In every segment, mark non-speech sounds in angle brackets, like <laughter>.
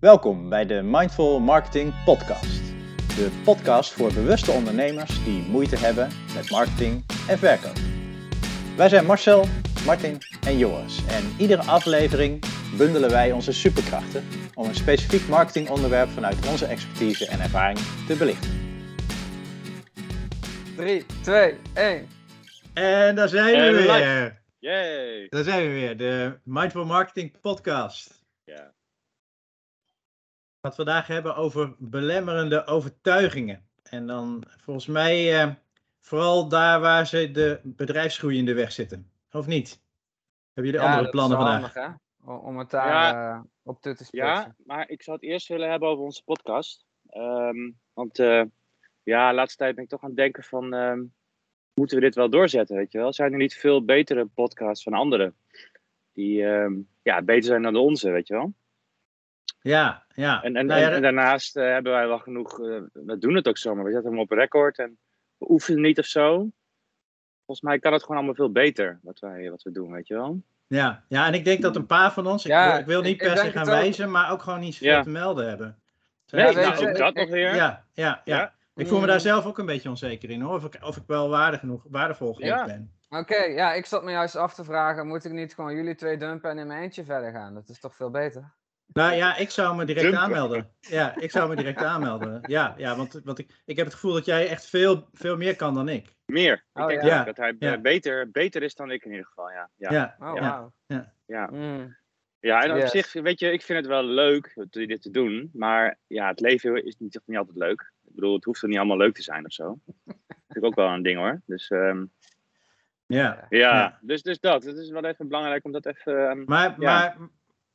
Welkom bij de Mindful Marketing Podcast. De podcast voor bewuste ondernemers die moeite hebben met marketing en verkoop. Wij zijn Marcel, Martin en Joris en iedere aflevering bundelen wij onze superkrachten om een specifiek marketingonderwerp vanuit onze expertise en ervaring te belichten. 3, 2, 1. En daar zijn En we live. weer. Yay! Daar zijn we weer, de Mindful Marketing Podcast. Ja. We gaan het vandaag hebben over belemmerende overtuigingen. En dan volgens mij eh, vooral daar waar ze de bedrijfsgroei in de weg zitten. Of niet? Hebben jullie andere plannen vandaag? Handig, hè? Om het daar Ja. eh, op te spitsen. ja, maar ik zou het eerst willen hebben over onze podcast. Ehm, want eh, ja, de laatste tijd ben ik toch aan het denken van... ehm, moeten we dit wel doorzetten, weet je wel? Zijn er niet veel betere podcasts van anderen? Die ehm, ja, beter zijn dan de onze, weet je wel? Ja, ja. En, en, Nou ja, en, en daarnaast eh, hebben wij wel genoeg... eh, we doen het ook zomaar. We zetten hem op record en we oefenen niet of zo. Volgens mij kan het gewoon allemaal veel beter, wat, wij, wat we doen, weet je wel? ja, ja, en ik denk dat een paar van ons, ik, Ja, wil, ik wil niet per se gaan wijzen, maar ook gewoon niet zoveel Ja. te melden hebben. Nee, nou, ook dat ik- nog weer. Ja, ja, ja. Ja. Ik voel me daar zelf ook een beetje onzeker in hoor. Of ik, of ik wel waardig genoeg, waardevol genoeg Ja. ben. Oké, ja, ik zat me juist af te vragen, moet ik niet gewoon jullie twee dumpen en in mijn eentje verder gaan? Dat is toch veel beter? Nou ja, ik zou me direct aanmelden. Ja, ik zou me direct aanmelden. Ja, ja want, want ik, ik heb het gevoel dat jij echt veel, veel meer kan dan ik. Meer. Ik Oh, denk ja. dat hij Ja. eh, beter, beter is dan ik in ieder geval, ja. ja. Ja, Oh, Ja. wauw. Ja. Mm. Ja, en op Yes. zich, weet je, ik vind het wel leuk om dit te doen. Maar ja, het leven is niet, niet altijd leuk. Ik bedoel, het hoeft er niet allemaal leuk te zijn of zo. Dat vind ik ook wel een ding hoor. Dus ehm, ja. ja, Ja. Dus, dus dat. Het is wel even belangrijk om dat even... ehm, Maar, Ja. maar,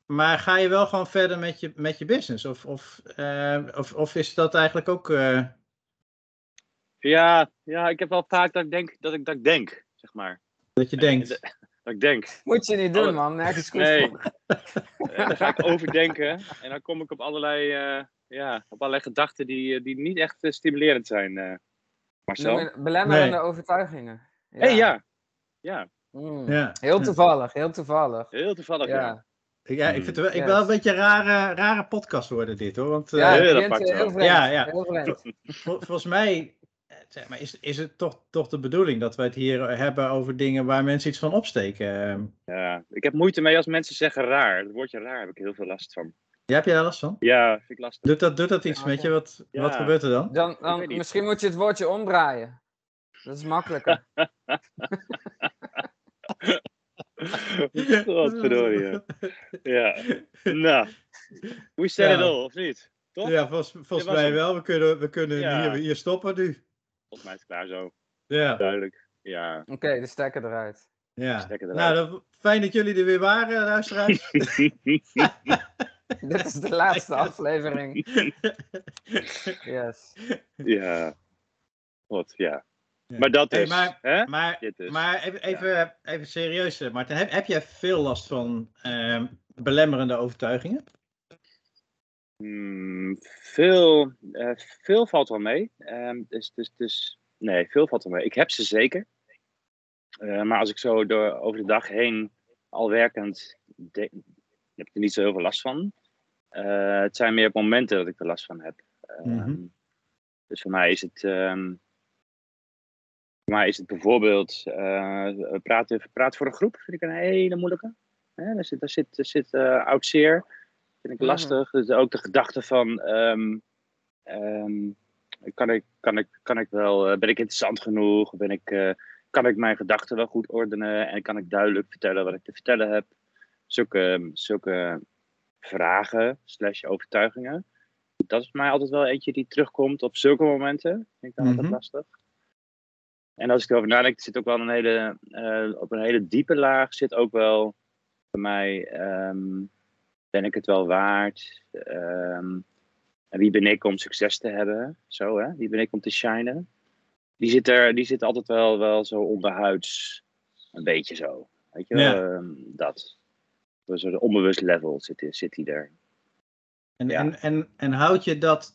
maar ga je wel gewoon verder met je, met je business? Of, of, eh, of, of is dat eigenlijk ook... eh, ja, ja, ik heb wel vaak dat ik denk, dat ik, dat ik denk, zeg maar. dat je denkt... Dat ik denk. Moet je niet doen, man. Nergens goed Nee. <laughs> En dan ga ik overdenken. En dan kom ik op allerlei, eh, ja, op allerlei gedachten die, eh, die niet echt eh, stimulerend zijn, eh Marcel. Belemmerende Nee. overtuigingen. Hé, hey, ja. Ja, Mm. Ja. Heel toevallig, heel toevallig. heel toevallig, ja. Ja, Ja, ik vind het wel, ik Yes. wel een beetje een rare, rare podcast worden dit hoor. Want eh, ja, heel vreemd. Ja, ja. Heel vreemd. <laughs> vol- volgens mij eh, zeg maar, is, is het toch, toch de bedoeling dat we het hier hebben over dingen waar mensen iets van opsteken. Ehm, Ja, ik heb moeite mee als mensen zeggen raar. Het woordje raar heb ik heel veel last van. Ja, heb je daar last van? Ja, vind ik lastig. Doet dat, doet dat iets Ja, met je? Wat, Ja. wat gebeurt er dan? Dan, dan, misschien moet je het woordje omdraaien. Dat is makkelijker. <laughs> <laughs> Godverdorie. Ja. Nou, we said Ja. it all, of niet? Toch? Ja, volgens, mij wel. We kunnen, we kunnen Ja. hier, hier stoppen nu. Volgens mij is het klaar zo. Ja, Duidelijk. Ja. Oké, de stekker eruit. ja. Stekker eruit. Nou, dan, fijn dat jullie er weer waren, luisteraars. <laughs> Dit is de laatste <laughs> aflevering. Yes. ja. Wat, ja. Ja. Maar dat Hey, is. maar- hè? Maar, Dit is. maar even, even, even serieus, eh, Martin. Heb, heb jij veel last van ehm, belemmerende overtuigingen? Hmm, veel, eh, veel valt wel mee. Ehm, dus, dus, dus, nee, veel valt wel mee. Ik heb ze zeker. Eh, maar als ik zo door, over de dag heen al werkend, de- heb ik er niet zo heel veel last van. Eh, het zijn meer momenten dat ik er last van heb. Ehm, Mhm. Dus voor mij is het, ehm, mij is het bijvoorbeeld eh, praten, praten voor een groep, vind ik een hele moeilijke. Hè, daar zit, daar zit, daar zit eh, oud zeer, vind ik lastig. Dus ook de gedachte van, ehm, ehm, kan, ik, kan, ik, kan ik wel, eh, ben ik interessant genoeg? Ben ik, kan ik mijn gedachten wel goed ordenen? En kan ik duidelijk vertellen wat ik te vertellen heb? Zulke, zulke vragen slash overtuigingen. Dat is voor mij altijd wel eentje die terugkomt op zulke momenten. Vind ik dan altijd Mhm. lastig. En als ik erover nadenk, zit ook wel een hele, eh, op een hele diepe laag zit ook wel bij mij, ehm, ben ik het wel waard? Ehm, en wie ben ik om succes te hebben? Zo hè, wie ben ik om te shinen? Die zit er, die zit altijd wel, wel zo onderhuids, een beetje zo. Weet je wel, Ja. Ehm, dat. Op een soort onbewust level zit, zit die er. En, Ja. en, en, en houd je dat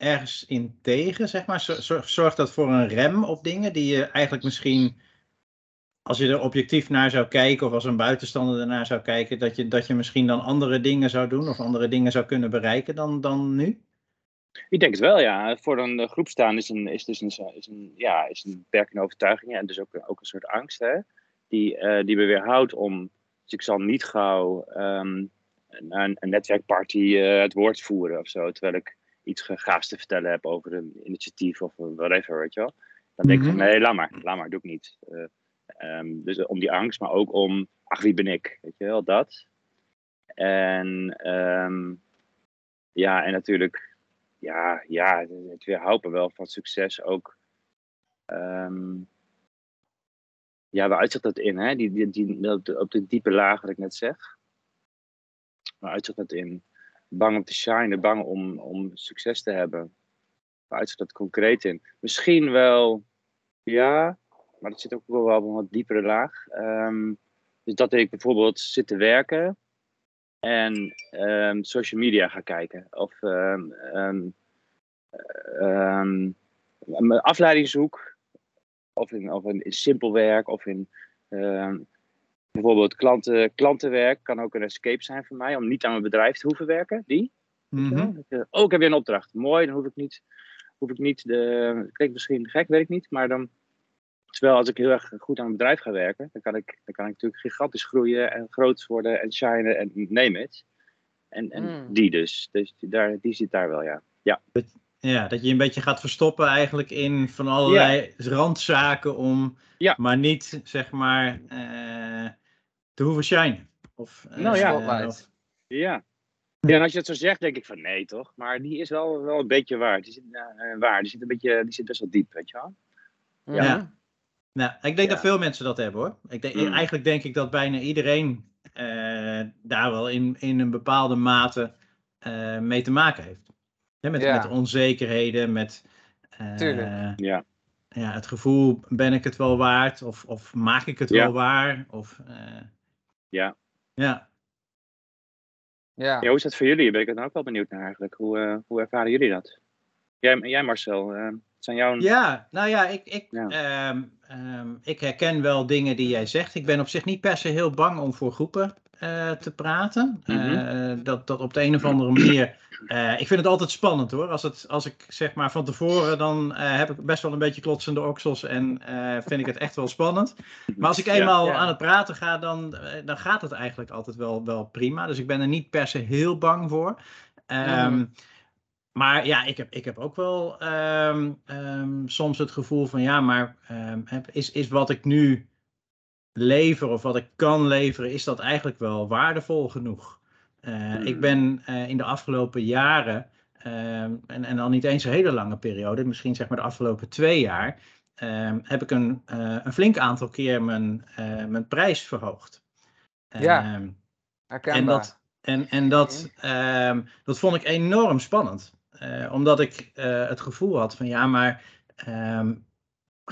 ergens in tegen, zeg maar? Zor- zor- Zorgt dat voor een rem op dingen die je eigenlijk misschien als je er objectief naar zou kijken, of als een buitenstander ernaar zou kijken, dat je, dat je misschien dan andere dingen zou doen of andere dingen zou kunnen bereiken dan, dan nu? Ik denk het wel, ja. Voor een eh, groep staan is een, is dus een, is een, ja, is een beperkende overtuiging en dus ook, ook een soort angst, hè, die, uh, die me weerhoudt om. Dus ik zal niet gauw um, een, een netwerkparty het woord voeren of zo, terwijl ik iets gaafs te vertellen heb over een initiatief of whatever, weet je wel. Dan denk ik van, nee, laat maar, laat maar, doe ik niet. Uh, um, dus om die angst, maar ook om, ach, wie ben ik, weet je wel, dat. En um, ja, en natuurlijk, ja, ja, het weerhouden wel van succes ook. Um, ja, waar uitzicht dat in, hè? Die, die, die, op, de, op de diepe laag, wat ik net zeg. Waar uitzicht dat in? Bang om te shinen, bang om, om succes te hebben. Waar dat concreet in? Misschien wel, ja, maar dat zit ook wel op een wat diepere laag. Um, dus dat ik bijvoorbeeld zit te werken en um, social media ga kijken. Of um, mijn afleiding zoek. Of in, of in simpel werk. Of in bijvoorbeeld klanten, klantenwerk kan ook een escape zijn voor mij. Om niet aan mijn bedrijf te hoeven werken. Die. Mm -hmm. Oh, ik heb weer een opdracht. Mooi, dan hoef ik niet. Hoef ik niet de, klinkt misschien gek, weet ik niet. Maar dan Terwijl als ik heel erg goed aan een bedrijf ga werken, dan kan ik, dan kan ik natuurlijk gigantisch groeien en groot worden en shinen en name it. En, en mm. die dus. Dus die, daar, die zit daar wel, ja. ja. Ja, dat je een beetje gaat verstoppen eigenlijk in van allerlei ja. randzaken om ja. maar niet, zeg maar, uh, te hoeven shinen. Of, uh, nou ja, of... ja. Ja, en als je het zo zegt, denk ik van nee, toch? Maar die is wel, wel een beetje waar. Die zit, uh, waar. Die zit, een beetje, die zit best wel diep, weet je wel. Ja. ja. Nou, ik denk ja. dat veel mensen dat hebben hoor. Ik denk, mm. Eigenlijk denk ik dat bijna iedereen uh, daar wel in, in een bepaalde mate uh, mee te maken heeft. Ja, met, ja. met onzekerheden, met uh, ja. Ja, het gevoel, ben ik het wel waard? Of, of maak ik het wel waar? Of, ja. Ja. Ja. hoe is dat voor jullie? Ben ik dan ook wel benieuwd naar eigenlijk. Hoe, hoe ervaren jullie dat? Jij, jij Marcel, zijn jouw... Ja, nou ja, ik, ik, ja. Um, um, ik herken wel dingen die jij zegt. Ik ben op zich niet per se heel bang om voor groepen uh, te praten. Mm -hmm. uh, dat, dat op de een of andere manier. Uh, ik vind het altijd spannend hoor. Als, het, als ik zeg maar van tevoren, dan heb ik best wel een beetje klotsende oksels en vind ik het echt wel spannend. Maar als ik eenmaal ja, ja. aan het praten ga, dan, dan gaat het eigenlijk altijd wel, wel prima. Dus ik ben er niet per se heel bang voor. Um, mm -hmm. Maar ja, ik heb, ik heb ook wel um, um, soms het gevoel van ja, maar um, is, is wat ik nu lever of wat ik kan leveren, is dat eigenlijk wel waardevol genoeg? Uh, hmm. Ik ben uh, in de afgelopen jaren, en, en dan niet eens een hele lange periode, misschien zeg maar de afgelopen twee jaar, heb ik een, een flink aantal keer mijn, mijn prijs verhoogd. Ja, en dat, en, en dat, dat vond ik enorm spannend. Omdat ik het gevoel had van ja, maar um,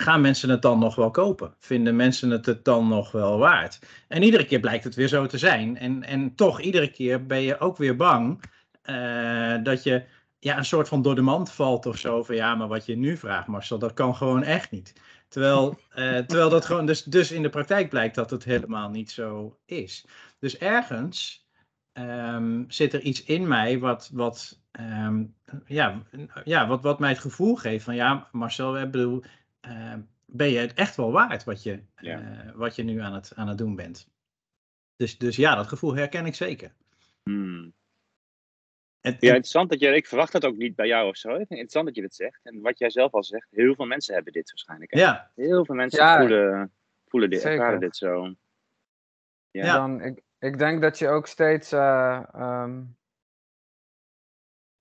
gaan mensen het dan nog wel kopen? Vinden mensen het het dan nog wel waard? En iedere keer blijkt het weer zo te zijn. En, en toch, iedere keer ben je ook weer bang uh, dat je ja, een soort van door de mand valt of zo. Van ja, maar wat je nu vraagt, Marcel, dat kan gewoon echt niet. Terwijl, terwijl dat gewoon, dus, dus in de praktijk blijkt dat het helemaal niet zo is. Dus ergens um, zit er iets in mij wat, wat um, ja, ja, wat, wat mij het gevoel geeft van ja, Marcel, ik bedoel, ben je het echt wel waard wat je, ja. uh, wat je nu aan het, aan het doen bent. Dus, dus ja, dat gevoel herken ik zeker. Hmm. En, ja, interessant dat je, ik verwacht dat ook niet bij jou of zo. Interessant dat je dit zegt. En wat jij zelf al zegt, heel veel mensen hebben dit waarschijnlijk. Hè? Ja. Heel veel mensen ja, voelen, voelen dit, ervaren dit zo. Ja, ja. Dan, ik, ik denk dat je ook steeds uh, um,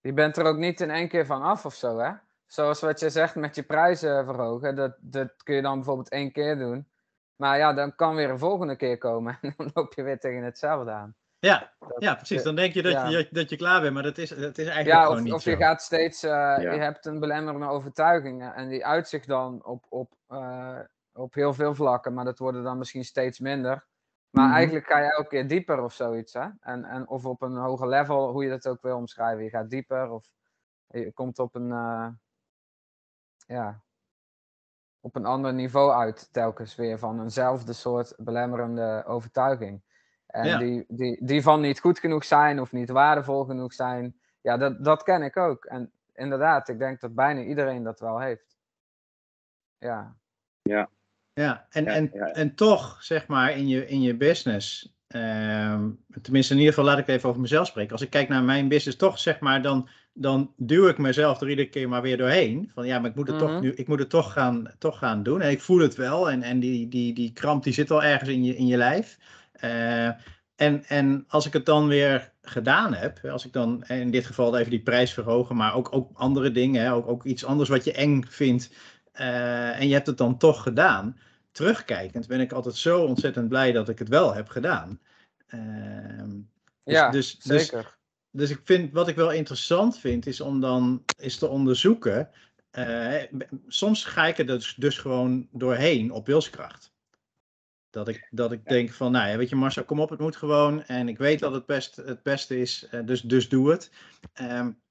je bent er ook niet in één keer van af of zo, hè? Zoals wat je zegt met je prijzen verhogen, dat, dat kun je dan bijvoorbeeld één keer doen. Maar ja, dan kan weer een volgende keer komen en <laughs> dan loop je weer tegen hetzelfde aan. Ja, dat, ja precies. Dan denk je dat, ja. je dat je klaar bent, maar dat is, dat is eigenlijk ja, of, gewoon niet of zo. je gaat steeds, uh, ja. je hebt een belemmerende overtuiging en die uitzicht dan op, op, uh, op heel veel vlakken, maar dat worden dan misschien steeds minder. Maar mm -hmm. eigenlijk ga je elke keer dieper of zoiets. Hè? En, en, of op een hoger level, hoe je dat ook wil omschrijven. Je gaat dieper of je komt op een. Uh, ja. op een ander niveau uit, telkens weer van eenzelfde soort belemmerende overtuiging. En die, die, die van niet goed genoeg zijn of niet waardevol genoeg zijn, ja, dat, dat ken ik ook. En inderdaad, ik denk dat bijna iedereen dat wel heeft. Ja. Ja. Ja, en, en, en toch, zeg maar, in je, in je business, ehm, tenminste in ieder geval laat ik even over mezelf spreken. Als ik kijk naar mijn business, toch, zeg maar, dan, dan duw ik mezelf er iedere keer maar weer doorheen. Van ja, maar ik moet het, toch, mhm. nu, ik moet het toch, gaan, toch gaan doen. En ik voel het wel. En, en die, die, die kramp die zit wel ergens in je, in je lijf. Uh, en, en als ik het dan weer gedaan heb, als ik dan in dit geval even die prijs verhogen, maar ook, ook andere dingen, ook, ook iets anders wat je eng vindt, uh, en je hebt het dan toch gedaan, terugkijkend ben ik altijd zo ontzettend blij dat ik het wel heb gedaan. Uh, dus, ja, dus, dus, zeker. Dus, ik vind, wat ik wel interessant vind, is om dan is te onderzoeken. Uh, soms ga ik er dus, dus gewoon doorheen op wilskracht. Dat ik, dat ik denk van, nou ja, weet je Marcel, kom op, het moet gewoon. En ik weet dat het best, het beste is, uh, dus, dus doe het. Um,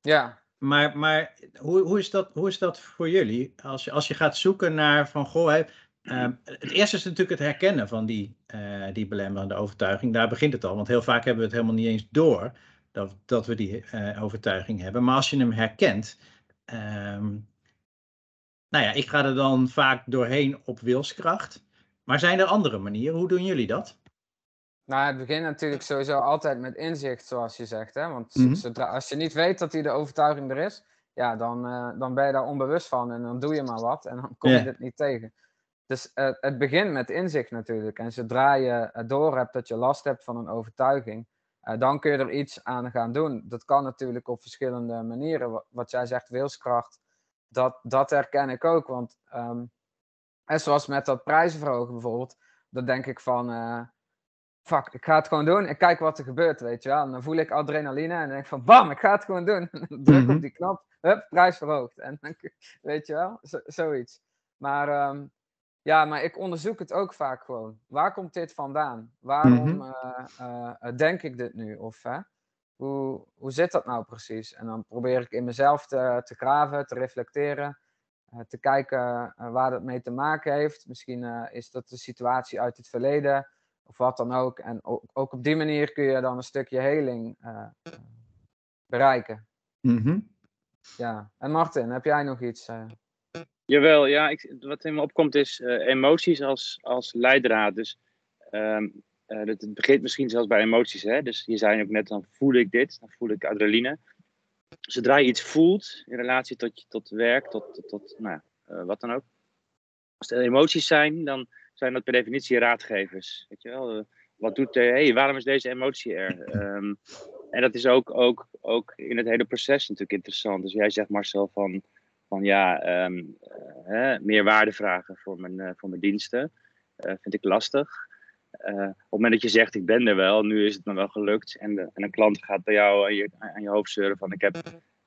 ja. Maar, maar hoe, hoe, is dat, hoe is dat voor jullie? Als je, als je gaat zoeken naar van, goh, hè, uh, het eerste is natuurlijk het herkennen van die, uh, die belemmerende overtuiging. Daar begint het al, want heel vaak hebben we het helemaal niet eens door dat, dat we die uh, overtuiging hebben. Maar als je hem herkent, um, nou ja, ik ga er dan vaak doorheen op wilskracht. Maar zijn er andere manieren? Hoe doen jullie dat? Nou, het begint natuurlijk sowieso altijd met inzicht, zoals je zegt. Hè? Want mm zodra, als je niet weet dat die de overtuiging er is, ja, dan, uh, dan ben je daar onbewust van en dan doe je maar wat en dan kom je het niet tegen. Dus uh, het begint met inzicht natuurlijk. En zodra je door hebt dat je last hebt van een overtuiging, dan kun je er iets aan gaan doen. Dat kan natuurlijk op verschillende manieren. Wat jij zegt, wilskracht, dat, dat herken ik ook. Want um, en zoals met dat prijzenverhogen bijvoorbeeld, dan denk ik van, uh, fuck, ik ga het gewoon doen. Ik kijk wat er gebeurt, weet je wel. En dan voel ik adrenaline en dan denk ik van, bam, ik ga het gewoon doen. <laughs> Druk op mhm. die knop, hup, prijs verhoogd. En dan, weet je wel, zoiets. Maar um, ja, maar ik onderzoek het ook vaak gewoon. Waar komt dit vandaan? Waarom mm uh, uh, denk ik dit nu? Of hoe, hoe zit dat nou precies? En dan probeer ik in mezelf te, te graven, te reflecteren. Eh, te kijken eh, waar dat mee te maken heeft. Misschien eh, is dat de situatie uit het verleden of wat dan ook. En ook, ook op die manier kun je dan een stukje heling bereiken. Mm Ja, en Martin, heb jij nog iets? Jawel, ja, ik, wat in me opkomt is emoties als, als leidraad. Dus um, het begint misschien zelfs bij emoties. Hè? Dus je zei ook net, dan voel ik dit, dan voel ik adrenaline zodra je iets voelt in relatie tot, tot werk, tot, tot, nou, uh, wat dan ook. Als er emoties zijn, dan zijn dat per definitie raadgevers. Weet je wel? Wat doet er, hey, waarom is deze emotie er? Um, en dat is ook, ook, ook in het hele proces natuurlijk interessant. Dus jij zegt Marcel van, van ja, um, uh, meer waarde vragen voor mijn, voor mijn diensten. vind ik lastig. Uh, op het moment dat je zegt, ik ben er wel, nu is het me wel gelukt. En, de, en een klant gaat bij jou aan je, aan je hoofd zeuren van, ik, heb,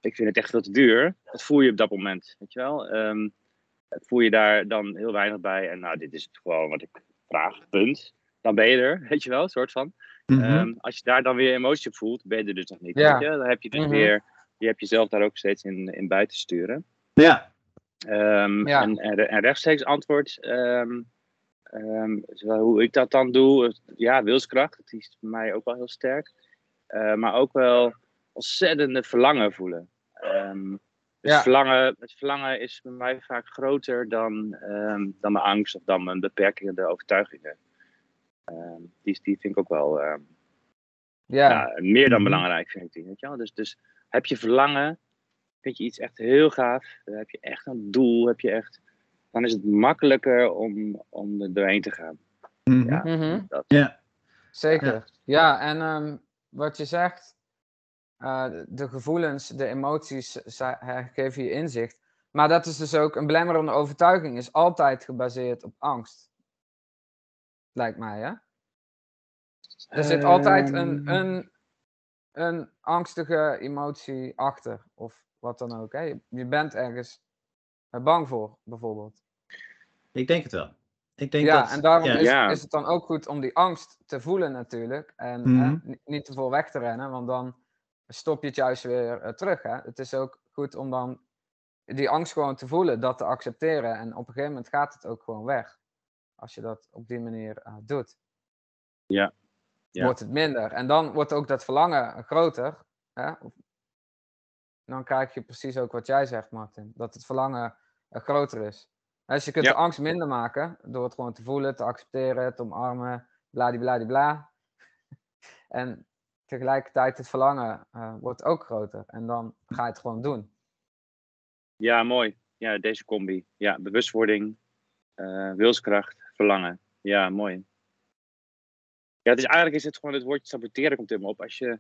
ik vind het echt veel te duur. Dat voel je op dat moment, weet je wel. Um, voel je daar dan heel weinig bij. En nou, dit is het gewoon wat ik vraag, punt. Dan ben je er, <laughs> weet je wel, soort van. Mm -hmm. um, als je daar dan weer emotie op voelt, ben je er dus nog niet. Ja. Weet je? Dan heb je dus mm -hmm. weer, je hebt jezelf daar ook steeds in, in bij te sturen. Ja. Um, ja. En, en, en rechtstreeks antwoord... Um, Um, hoe ik dat dan doe, ja, wilskracht, dat is voor mij ook wel heel sterk. Uh, maar ook wel ontzettende verlangen voelen. Um, dus ja. verlangen, het verlangen is bij mij vaak groter dan, um, dan mijn angst of dan mijn beperkende overtuigingen. die, die vind ik ook wel ja. ja. meer dan mhm. belangrijk, vind ik die. Weet je wel? Dus, dus heb je verlangen, vind je iets echt heel gaaf, heb je echt een doel, heb je echt dan is het makkelijker om, om er doorheen te gaan. Mm Ja, mm dat. ja, zeker. Ja, en um, wat je zegt, uh, de gevoelens, de emoties geven je inzicht. Maar dat is dus ook een belemmerende overtuiging, is altijd gebaseerd op angst. Lijkt mij, hè? Er zit altijd een, ehm. een, een angstige emotie achter, of wat dan ook. Hè? Je bent ergens bang voor, bijvoorbeeld. Ik denk het wel. Ik denk ja, dat, en daarom Is, is, het dan ook goed om die angst te voelen natuurlijk. En mm hè, niet te veel weg te rennen, want dan stop je het juist weer uh, terug. Hè? Het is ook goed om dan die angst gewoon te voelen, dat te accepteren. En op een gegeven moment gaat het ook gewoon weg. Als je dat op die manier uh, doet. Ja. ja. Wordt het minder. En dan wordt ook dat verlangen groter. Hè? Dan krijg je precies ook wat jij zegt, Martin. Dat het verlangen uh, groter is. Dus je kunt de angst minder maken door het gewoon te voelen, te accepteren, te omarmen, bladibladibla. <laughs> en tegelijkertijd het verlangen uh, wordt ook groter. En dan ga je het gewoon doen. Ja, mooi. Ja, deze combi. Ja, bewustwording, uh, wilskracht, verlangen. Ja, mooi. Ja, het is, eigenlijk is het gewoon het woordje saboteren komt helemaal op. Als je,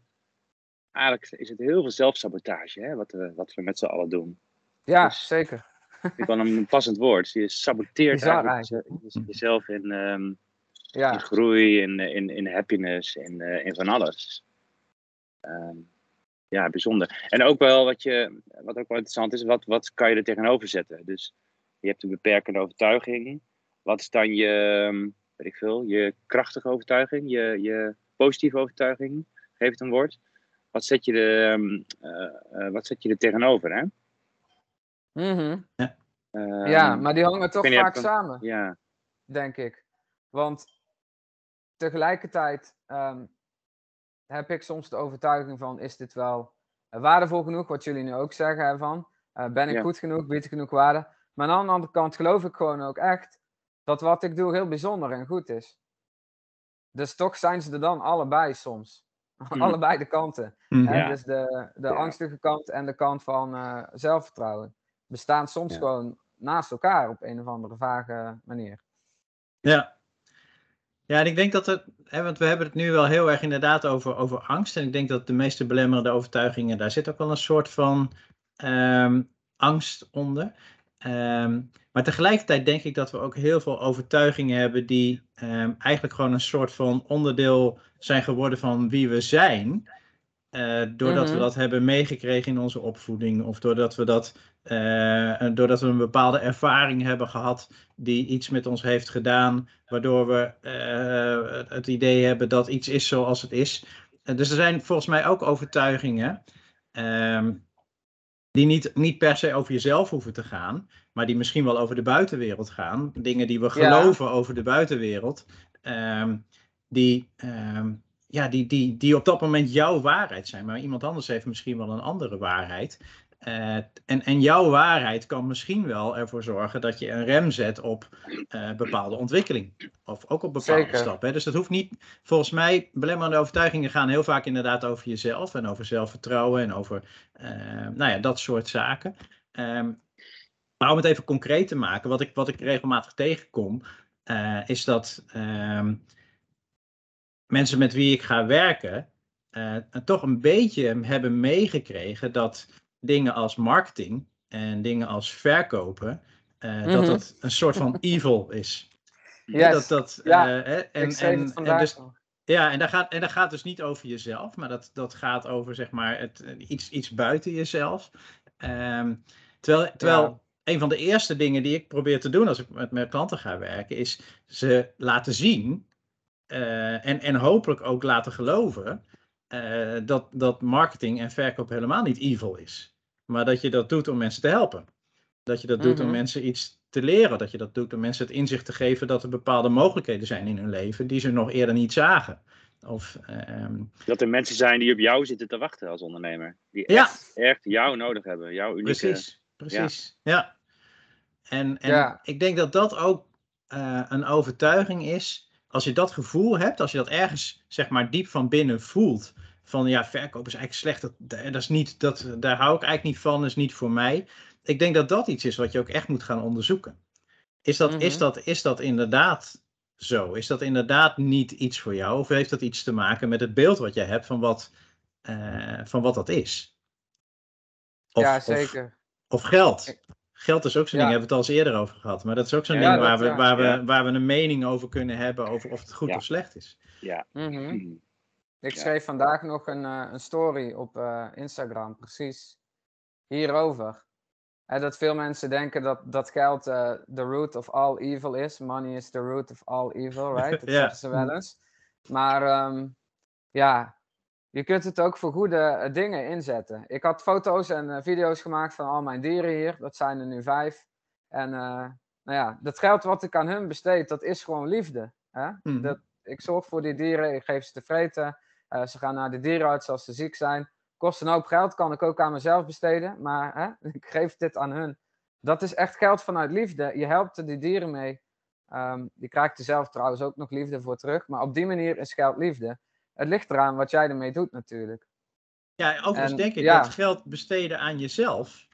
eigenlijk is het heel veel zelfsabotage, hè, wat, we, wat we met z'n allen doen. Ja, dus, zeker. <laughs> Ik kan een passend woord. Je saboteert Bizar, eigenlijk, jezelf in, um, ja. in groei, in, in, in happiness, in, uh, in van alles. Um, ja, bijzonder. En ook wel wat, je, wat ook wel interessant is, wat, wat kan je er tegenover zetten? Dus je hebt een beperkende overtuiging. Wat is dan je, ehm, weet ik veel, je krachtige overtuiging, je, je positieve overtuiging? Geef het een woord. Wat zet je er, um, uh, uh, wat zet je er tegenover, hè? Mm ja. Um, ja, maar die hangen toch vaak samen, ja. denk ik. Want tegelijkertijd um, heb ik soms de overtuiging van, is dit wel waardevol genoeg, wat jullie nu ook zeggen hè, van, uh, ben ik goed genoeg, bied ik genoeg waarde? Maar aan de andere kant geloof ik gewoon ook echt dat wat ik doe heel bijzonder en goed is. Dus toch zijn ze er dan allebei soms. Mm. allebei de kanten. Mm. Hè? Ja. Dus de, de ja. angstige kant en de kant van uh, zelfvertrouwen. Bestaan soms ja. gewoon naast elkaar op een of andere vage manier. Ja, ja, en ik denk dat het, hè, want we hebben het nu wel heel erg inderdaad over, over angst. En ik denk dat de meeste belemmerende overtuigingen, daar zit ook wel een soort van um, angst onder. Um, maar tegelijkertijd denk ik dat we ook heel veel overtuigingen hebben die um, eigenlijk gewoon een soort van onderdeel zijn geworden van wie we zijn. Uh, doordat we dat hebben meegekregen in onze opvoeding, of doordat we, dat, uh, doordat we een bepaalde ervaring hebben gehad die iets met ons heeft gedaan, waardoor we uh, het idee hebben dat iets is zoals het is. dus er zijn volgens mij ook overtuigingen um, die niet, niet per se over jezelf hoeven te gaan, maar die misschien wel over de buitenwereld gaan. Dingen die we geloven ja. over de buitenwereld, um, die um, ja, die, die, die op dat moment jouw waarheid zijn. Maar iemand anders heeft misschien wel een andere waarheid. Uh, en, en jouw waarheid kan misschien wel ervoor zorgen dat je een rem zet op uh, bepaalde ontwikkeling. Of ook op bepaalde Zeker. stappen. Dus dat hoeft niet, volgens mij, belemmerende overtuigingen gaan heel vaak inderdaad over jezelf. En over zelfvertrouwen en over uh, nou ja, dat soort zaken. Um, maar om het even concreet te maken, wat ik, wat ik regelmatig tegenkom, is dat. Um, mensen met wie ik ga werken toch een beetje hebben meegekregen dat dingen als marketing en dingen als verkopen, uh, mm -hmm. dat dat een soort van <laughs> evil is. Yes. Dat, dat, ja, uh, en, en, dus, ja, en dat gaat, en dat gaat dus niet over jezelf, maar dat, dat gaat over zeg maar het, iets, iets buiten jezelf. Um, terwijl terwijl ja. een van de eerste dingen die ik probeer te doen als ik met, met klanten ga werken, is ze laten zien uh, en, en hopelijk ook laten geloven uh, dat, dat marketing en verkoop helemaal niet evil is. Maar dat je dat doet om mensen te helpen. Dat je dat doet mm -hmm. om mensen iets te leren. Dat je dat doet om mensen het inzicht te geven dat er bepaalde mogelijkheden zijn in hun leven die ze nog eerder niet zagen. Of, um... Dat er mensen zijn die op jou zitten te wachten als ondernemer. Die echt, ja. echt jou nodig hebben. Jouw unieke... Precies, precies. Ja. ja. En, en ja. ik denk dat dat ook uh, een overtuiging is als je dat gevoel hebt, als je dat ergens zeg maar diep van binnen voelt, van ja, verkoop is eigenlijk slecht, dat, dat is niet, dat, daar hou ik eigenlijk niet van, dat is niet voor mij. Ik denk dat dat iets is wat je ook echt moet gaan onderzoeken. Is dat, mm -hmm. is dat, is dat inderdaad zo? Is dat inderdaad niet iets voor jou? Of heeft dat iets te maken met het beeld wat jij hebt van wat, uh, van wat dat is? Of, ja, zeker. Of, of geld. Geld is ook zo'n ja. ding, hebben we het al eens eerder over gehad. Maar dat is ook zo'n ja, ding waar, we, waar, we, waar we een mening over kunnen hebben over of het goed of slecht is. Ja. Mm -hmm. Ik schreef vandaag nog een, uh, een story op uh, Instagram, precies hierover. En dat veel mensen denken dat, dat geld uh, the root of all evil is. Money is the root of all evil, <laughs> right? Dat zeggen ze wel eens. Maar um, ja, je kunt het ook voor goede eh, dingen inzetten. Ik had foto's en video's gemaakt van al mijn dieren hier. Dat zijn er nu vijf. En nou ja, dat geld wat ik aan hun besteed, dat is gewoon liefde. Hè? Mhm. Dat, ik zorg voor die dieren, ik geef ze te vreten. Ze gaan naar de dierenarts als ze ziek zijn. Kost een hoop geld, kan ik ook aan mezelf besteden. Maar hè, <laughs> ik geef dit aan hun. Dat is echt geld vanuit liefde. Je helpt er die dieren mee. Um, je krijgt er zelf trouwens ook nog liefde voor terug. Maar op die manier is geld liefde. Het ligt eraan wat jij ermee doet natuurlijk. Ja, overigens En, denk ik ja. dat geld besteden aan jezelf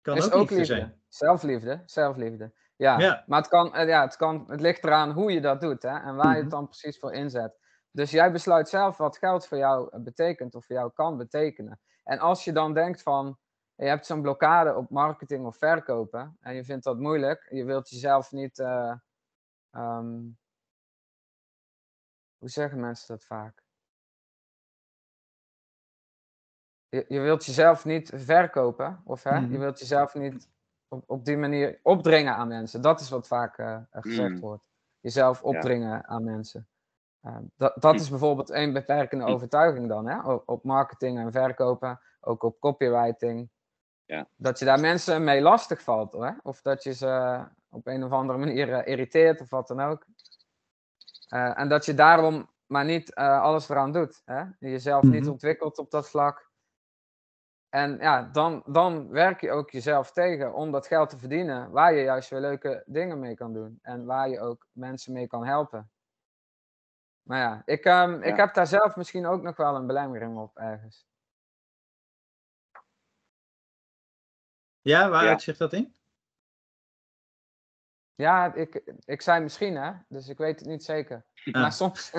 kan ook, ook liefde liefde. zijn. Zelfliefde, zelfliefde. Ja, Ja. maar het, kan, eh, ja, het, kan, het ligt eraan hoe je dat doet hè, en waar je Mhm. het dan precies voor inzet. Dus jij besluit zelf wat geld voor jou betekent of voor jou kan betekenen. En als je dan denkt van, je hebt zo'n blokkade op marketing of verkopen en je vindt dat moeilijk, je wilt jezelf niet, eh, ehm, hoe zeggen mensen dat vaak? Je, je wilt jezelf niet verkopen, of hè? Mhm. je wilt jezelf niet op, op die manier opdringen aan mensen. Dat is wat vaak eh, gezegd Mm. wordt. Jezelf opdringen aan mensen. Eh, dat, dat is bijvoorbeeld één beperkende overtuiging dan, hè? Op, op marketing en verkopen, ook op copywriting. Ja. Dat je daar mensen mee lastig valt, hè? of dat je ze op een of andere manier eh, irriteert of wat dan ook. Eh, en dat je daarom maar niet eh, alles eraan doet. Hè? Jezelf niet Mhm. ontwikkelt op dat vlak. En ja, dan, dan werk je ook jezelf tegen om dat geld te verdienen, waar je juist weer leuke dingen mee kan doen. En waar je ook mensen mee kan helpen. Maar ja, ik, ehm, ik heb daar zelf misschien ook nog wel een belemmering op ergens. Ja, waar zich dat in? Ja, ik, ik zei misschien hè, dus ik weet het niet zeker. Ah. Maar soms, <laughs> <laughs>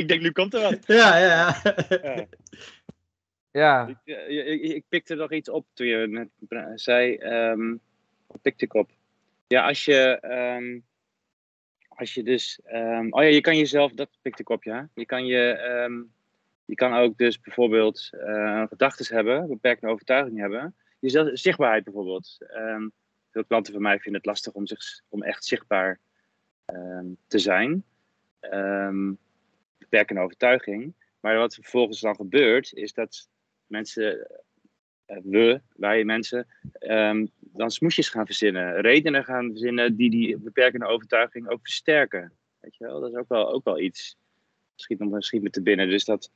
ik denk, nu komt er wat. <laughs> Ja, ja, ja. Ja. ja, Ik, eh, ik, ik pikte nog iets op toen je net zei. ehm wat pikte ik op? Ja, als je, ehm, als je dus. ehm, oh ja, je kan jezelf. Dat pikte ik op, ja. Je kan je. ehm, je kan ook dus bijvoorbeeld eh gedachten hebben, beperkende overtuiging hebben. Jezelf, zichtbaarheid bijvoorbeeld. Ehm, veel klanten van mij vinden het lastig om, zich, om echt zichtbaar te zijn. Beperkende overtuiging. Maar wat vervolgens dan gebeurt, is dat mensen, eh, we, wij mensen, dan smoesjes gaan verzinnen. Redenen gaan verzinnen die die beperkende overtuiging ook versterken. Weet je wel, dat is ook wel, ook wel iets. Schiet nog misschien met te binnen. Dus dat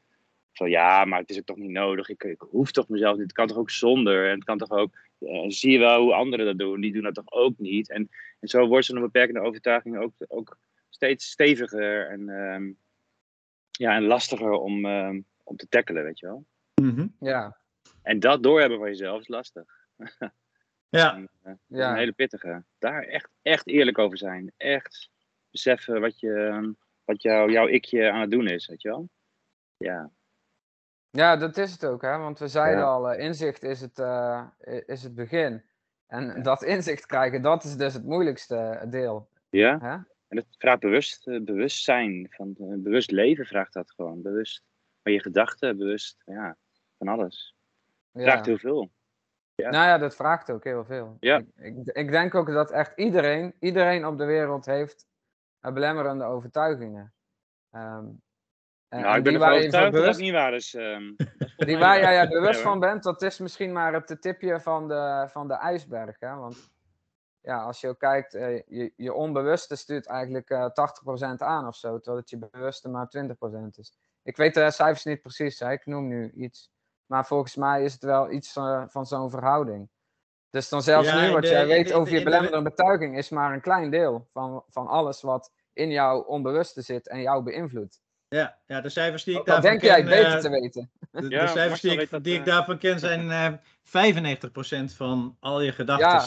van ja, maar het is ook toch niet nodig. Ik, ik hoef toch mezelf niet. Het kan toch ook zonder. En het kan toch ook. zie je wel hoe anderen dat doen? Die doen dat toch ook niet. En, en zo wordt zo'n beperkende overtuiging ook, ook steeds steviger en, ehm, ja, en lastiger om, ehm, om te tackelen, weet je wel. Mhm. ja, En dat doorhebben van jezelf is lastig. <laughs> Ja, En, eh, Ja. een hele pittige. Daar echt, echt eerlijk over zijn. Echt beseffen wat, je, wat jou, jouw ikje aan het doen is, weet je wel. Ja, ja, dat is het ook, hè? Want we zeiden Ja. al, eh, inzicht is het, eh, is het begin. En Ja. dat inzicht krijgen, dat is dus het moeilijkste deel. ja. Hè? En het vraagt bewust, eh, bewustzijn. Van, bewust leven vraagt dat gewoon. Bewust van je gedachten, bewust ja, van alles. Het Ja. vraagt heel veel. Ja. Nou ja, dat vraagt ook heel veel. Ja. Ik, ik, ik denk ook dat echt iedereen, iedereen op de wereld heeft eh, belemmerende overtuigingen. Ehm, en, nou, en ik ben die ervan overtuigd dat niet waar is. ehm. Die waar jij je bewust Ja, van bent, dat is misschien maar het tipje van de, van de ijsberg. Hè? Want ja, als je ook kijkt, eh, je, je onbewuste stuurt eigenlijk eh 80% aan of zo, terwijl het je bewuste maar 20% is. Ik weet de cijfers niet precies, hè? ik noem nu iets. Maar volgens mij is het wel iets eh, van zo'n verhouding. Dus dan zelfs Ja, nu, wat de- jij weet de- over je belemmerende betuiging, is maar een klein deel van, van alles wat in jouw onbewuste zit en jou beïnvloedt. ja, ja, de cijfers die ik daarvan denk jij ken, beter eh, te weten? De, de Ja, cijfers die, ik, weet dat, die ik eh. daarvan ken zijn eh 95% van al je gedachten Ja.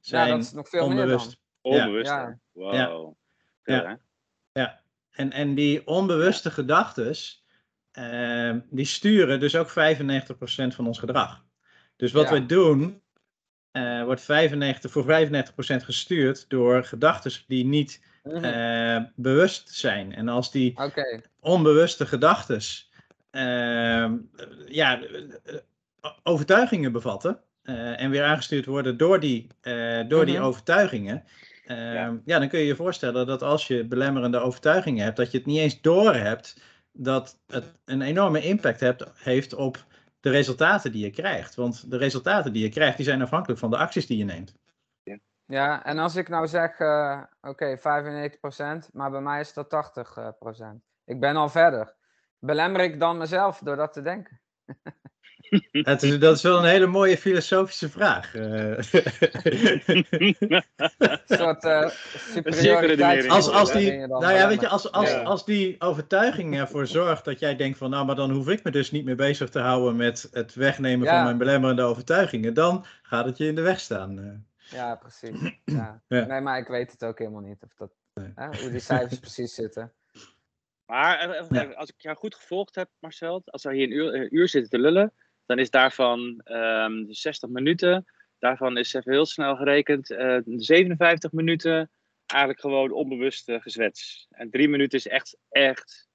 zijn dat is nog veel meer onbewust. dan. Onbewust. Ja. hè? Wow. Ja. Ja. En, en die onbewuste gedachtes, ehm, die sturen dus ook 95% van ons gedrag. Dus wat Ja. we doen, eh, wordt 95, voor 95% gestuurd door gedachten die niet Mhm. eh, bewust zijn. En als die onbewuste gedachten ehm, ja, overtuigingen bevatten eh, en weer aangestuurd worden door die, door die Mhm. overtuigingen. ehm, Ja. ja. dan kun je je voorstellen dat als je belemmerende overtuigingen hebt, dat je het niet eens door hebt dat het een enorme impact hebt, heeft op de resultaten die je krijgt. Want de resultaten die je krijgt, die zijn afhankelijk van de acties die je neemt. Ja, en als ik nou zeg, uh, oké, okay, 95%, maar bij mij is dat 80%. Ik ben al verder. Belemmer ik dan mezelf door dat te denken? <laughs> <laughs> Het is, dat is wel een hele mooie filosofische vraag. een soort uh, superioriteit. Als, als die, nou ja, weet je, als, als, als die overtuiging ervoor zorgt dat jij denkt van, nou, maar dan hoef ik me dus niet meer bezig te houden met het wegnemen van mijn belemmerende overtuigingen, dan gaat het je in de weg staan. Eh. Ja, precies. <clears throat> Ja. Nee, maar ik weet het ook helemaal niet of dat, hè, hoe die cijfers <laughs> precies zitten. Maar als ik jou goed gevolgd heb, Marcel, als we hier een uur, een uur zitten te lullen, dan is daarvan um, 60 minuten, daarvan is even heel snel gerekend, uh, eh, 57 minuten eigenlijk gewoon onbewust uh, gezwets. En drie minuten is echt, echt.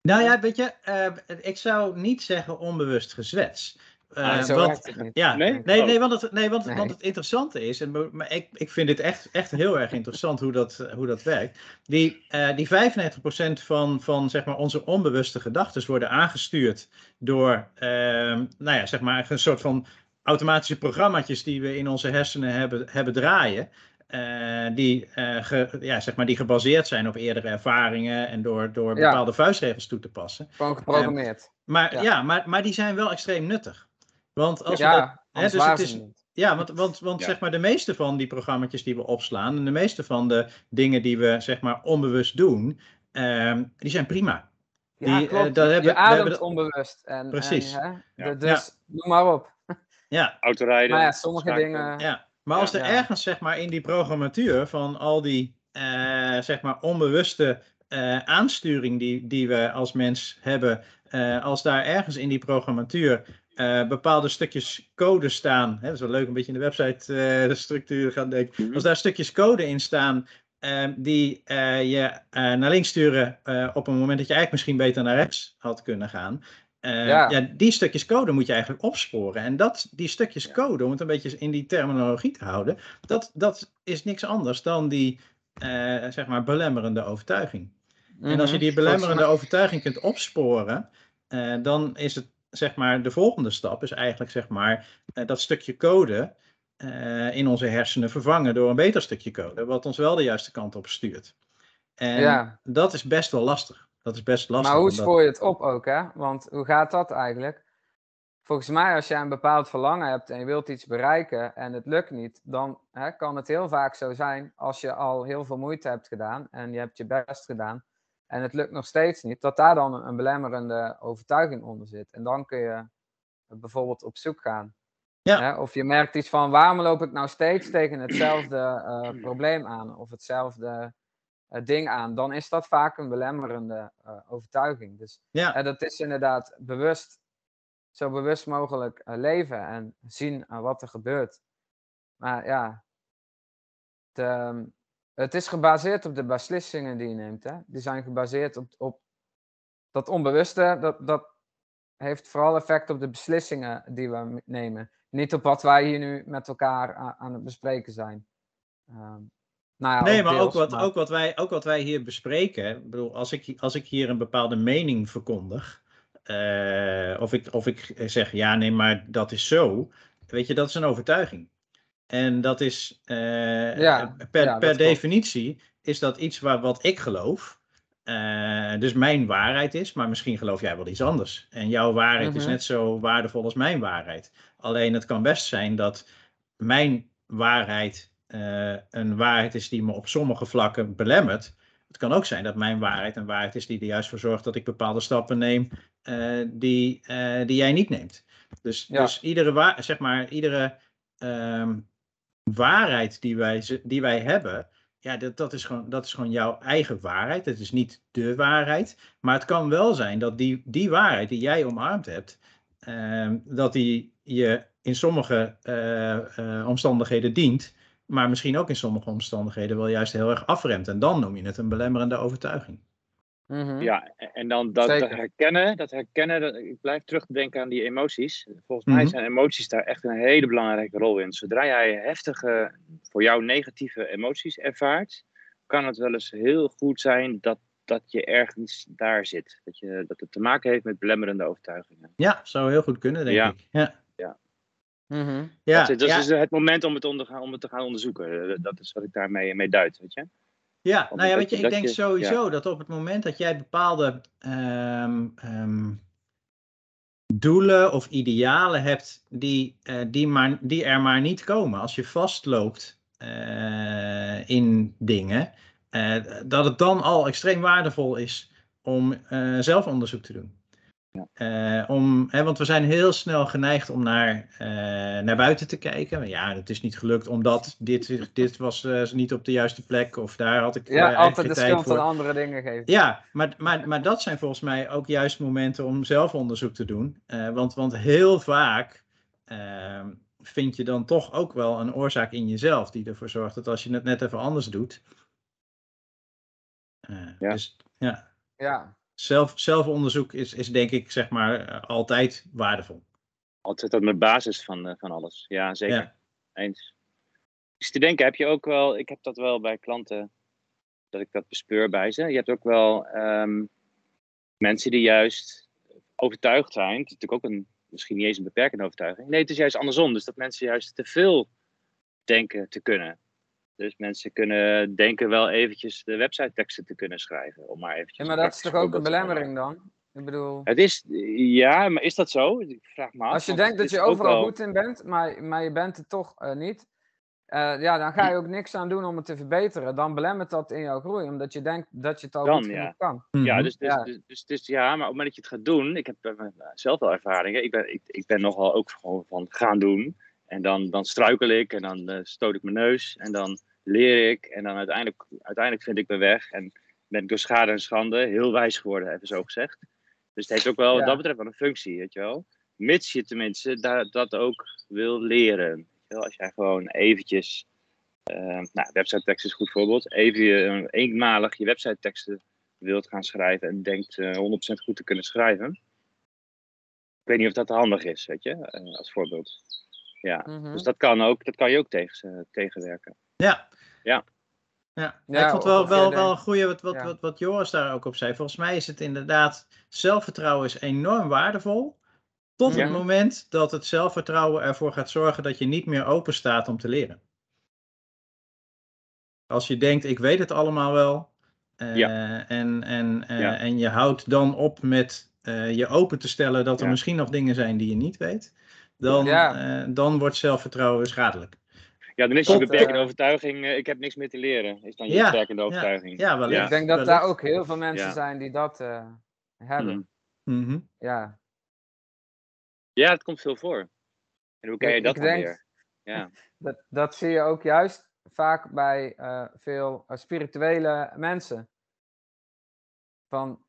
Nou ja, weet je, uh, ik zou niet zeggen onbewust gezwets. Uh, want, ja, nee, nee, nee, want het, nee, want, nee. want het interessante is, en, maar ik, ik vind dit echt, echt heel erg interessant hoe dat, hoe dat werkt. Die, uh, die 95% van, van zeg maar, onze onbewuste gedachten worden aangestuurd door uh, nou ja, zeg maar, een soort van automatische programma's die we in onze hersenen hebben, hebben draaien. Uh, die, uh, ge, ja, zeg maar, die gebaseerd zijn op eerdere ervaringen en door, door bepaalde ja. vuistregels toe te passen. Gewoon geprogrammeerd. Uh, maar ja, ja maar, maar die zijn wel extreem nuttig. Want als ja, we dat, hè, dus het is, ja, want, want, want ja. zeg maar de meeste van die programma's die we opslaan en de meeste van de dingen die we zeg maar onbewust doen, um, die zijn prima. Ja, die, klopt. Uh, dat hebben, je ademt hebben, onbewust. En, precies. En, hè, ja. Dus noem maar op. Ja. Autorijden. Maar ja, sommige dingen... Ja. Maar als er ergens zeg maar in die programmatuur van al die uh, zeg maar onbewuste uh, aansturing die, die we als mens hebben, als daar ergens in die programmatuur uh, bepaalde stukjes code staan. Hè, dat is wel leuk, een beetje in de website uh, <laughs> de structuur gaan denken. Mhm. Als daar stukjes code in staan uh, die je naar links sturen op een moment dat je eigenlijk misschien beter naar rechts had kunnen gaan. Ja. ja. die stukjes code moet je eigenlijk opsporen. En dat, die stukjes code, om het een beetje in die terminologie te houden, dat, dat is niks anders dan die zeg maar belemmerende overtuiging. Mm -hmm. En als je mhm. die belemmerende overtuiging kunt opsporen, dan is het zeg maar, de volgende stap is eigenlijk zeg maar, uh, dat stukje code uh, in onze hersenen vervangen door een beter stukje code, wat ons wel de juiste kant op stuurt. En ja. dat is best wel lastig. Dat is best lastig. Maar hoe spoor je het op ook, hè? Want hoe gaat dat eigenlijk? Volgens mij, als je een bepaald verlangen hebt en je wilt iets bereiken en het lukt niet, dan hè, kan het heel vaak zo zijn als je al heel veel moeite hebt gedaan en je hebt je best gedaan, en het lukt nog steeds niet, dat daar dan een belemmerende overtuiging onder zit. En dan kun je bijvoorbeeld op zoek gaan. Ja. Of je merkt iets van, waarom loop ik nou steeds tegen hetzelfde uh, probleem aan, of hetzelfde uh, ding aan, dan is dat vaak een belemmerende uh, overtuiging. Dus ja. dat is inderdaad bewust, zo bewust mogelijk leven en zien wat er gebeurt. Maar ja, de, het is gebaseerd op de beslissingen die je neemt. Hè? Die zijn gebaseerd op, op dat onbewuste. Dat, dat heeft vooral effect op de beslissingen die we nemen. Niet op wat wij hier nu met elkaar aan, aan het bespreken zijn. Um, nou ja, nee, maar, deels, ook, wat, maar... Ook, wat wij, ook wat wij hier bespreken. Ik bedoel, als ik, als ik hier een bepaalde mening verkondig. Uh, of, ik, of ik zeg ja, nee, maar dat is zo. Weet je, dat is een overtuiging. En dat is uh, ja, per, ja, per definitie is dat iets waar, wat ik geloof. Uh, dus mijn waarheid is, maar misschien geloof jij wel iets anders. En jouw waarheid mm -hmm. is mhm. net zo waardevol als mijn waarheid. Alleen het kan best zijn dat mijn waarheid uh, een waarheid is die me op sommige vlakken belemmert. Het kan ook zijn dat mijn waarheid een waarheid is die er juist voor zorgt dat ik bepaalde stappen neem die, die jij niet neemt. Dus, ja. dus iedere, zeg maar, iedere um, waarheid die wij, die wij hebben, ja, dat, dat, is gewoon, dat is gewoon jouw eigen waarheid. Het is niet de waarheid. Maar het kan wel zijn dat die, die waarheid die jij omarmd hebt, uh, dat die je in sommige uh, uh, omstandigheden dient, maar misschien ook in sommige omstandigheden wel juist heel erg afremt. En dan noem je het een belemmerende overtuiging. Mm-hmm. Ja, en dan dat, dat, herkennen, dat herkennen, dat, ik blijf terugdenken aan die emoties. Volgens mij zijn emoties daar echt een hele belangrijke rol in. Zodra jij heftige, voor jou negatieve emoties ervaart, kan het wel eens heel goed zijn dat dat je ergens daar zit. Dat, je, dat het te maken heeft met belemmerende overtuigingen. Ja, zou heel goed kunnen, denk Ja. ik. Ja, Mhm. ja, dat is, dat ja, is het moment om het, ondergaan, om het te gaan onderzoeken. Dat is wat ik daarmee mee duid, weet je. Ja. Nou ja, weet je, ik denk je- sowieso dat op het moment dat jij bepaalde ehm, ehm, doelen of idealen hebt die, eh, die, maar, die er maar niet komen, als je vastloopt eh, in dingen, eh, dat het dan al extreem waardevol is om eh, zelfonderzoek te doen. Eh, om, hè, want we zijn heel snel geneigd om naar, eh, naar buiten te kijken. Ja, het is niet gelukt omdat dit, dit was eh, niet op de juiste plek of daar had ik Ja, altijd de schuld aan andere dingen geven. Ja, maar, maar, maar dat zijn volgens mij ook juist momenten om zelfonderzoek te doen. Want, want heel vaak ehm, vind je dan toch ook wel een oorzaak in jezelf die ervoor zorgt dat als je het net even anders doet. Ja. Dus ja, Ja. Zelf, zelfonderzoek is, is denk ik zeg maar eh, altijd waardevol. Altijd op de basis van, eh, van alles. Ja, zeker. Ja. Eens. Te denken, heb je ook wel, ik heb dat wel bij klanten, dat ik dat bespeur bij ze. Je hebt ook wel ehm, mensen die juist overtuigd zijn. Het is natuurlijk ook een, misschien niet eens een beperkende overtuiging. Nee, het is juist andersom. Dus dat mensen juist te veel denken te kunnen. Dus mensen kunnen denken wel eventjes de website teksten te kunnen schrijven. Om maar eventjes ja, maar dat is toch ook een belemmering dan? Ik bedoel, Het is, ja, maar is dat zo? Ik vraag me af. als je denkt dat je overal wel- goed in bent, maar, maar je bent het toch eh, niet, eh, ja, dan ga je ook niks aan doen om het te verbeteren. Dan belemmert dat in jouw groei, omdat je denkt dat je het al Dan, goed ja. kan. Ja, Mhm. dus, dus, Ja. Dus, dus, dus ja, maar op het moment dat je het gaat doen, ik heb eh, zelf wel ervaringen. Ik ben, ik, ik ben nogal ook gewoon van gaan doen. En dan, dan struikel ik en dan eh, stoot ik mijn neus en dan leer ik. En dan uiteindelijk, uiteindelijk vind ik mijn weg en ben ik door schade en schande heel wijs geworden, even zo gezegd. Dus het heeft ook wel Ja. wat dat betreft wel een functie, weet je wel. Mits je tenminste da- dat ook wil leren. Weet je wel? Als jij gewoon eventjes, eh nou, website tekst is een goed voorbeeld, even je, eenmalig je website teksten wilt gaan schrijven en denkt eh 100% goed te kunnen schrijven. Ik weet niet of dat handig is, weet je, als voorbeeld. Ja, Mhm. dus dat kan, ook, dat kan je ook tegen, tegenwerken. Ja. Ja. Ja, Ja, ik vond wel, wel, wel een goeie wat, wat, ja. wat, wat Joris daar ook op zei. Volgens mij is het inderdaad, zelfvertrouwen is enorm waardevol. Tot Ja. het moment dat het zelfvertrouwen ervoor gaat zorgen dat je niet meer open staat om te leren. Als je denkt, ik weet het allemaal wel. eh, Ja. en, en, eh, Ja. en je houdt dan op met eh, je open te stellen dat er Ja. misschien nog dingen zijn die je niet weet. Dan, Ja. eh, dan wordt zelfvertrouwen schadelijk. Ja, dan is je beperkende eh, overtuiging, eh, ik heb niks meer te leren, is dan je Ja, beperkende overtuiging. Ja, wellicht. Ik denk dat wellicht. daar ook heel veel mensen Ja. zijn die dat eh, hebben. Mhm. Mhm. Ja. Ja, het komt veel voor. En hoe ken Ik- je dat denk- weer? Ja, <laughs> Dat, dat zie je ook juist vaak bij eh, veel spirituele mensen. Van,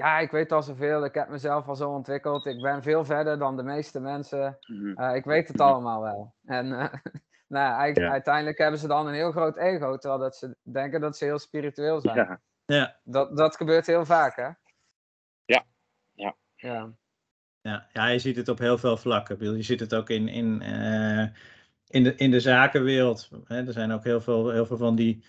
ja, ik weet al zoveel, ik heb mezelf al zo ontwikkeld, ik ben veel verder dan de meeste mensen, Mhm. eh, ik weet het Mhm. allemaal wel. En eh, <laughs> nou, Ja. uiteindelijk hebben ze dan een heel groot ego, terwijl dat ze denken dat ze heel spiritueel zijn. ja. Ja. Dat, dat gebeurt heel vaak, hè? Ja. Ja. Ja. Ja, ja, je ziet het op heel veel vlakken. Je ziet het ook in, in, eh, in, de, in de zakenwereld. Hè, er zijn ook heel veel, heel veel van die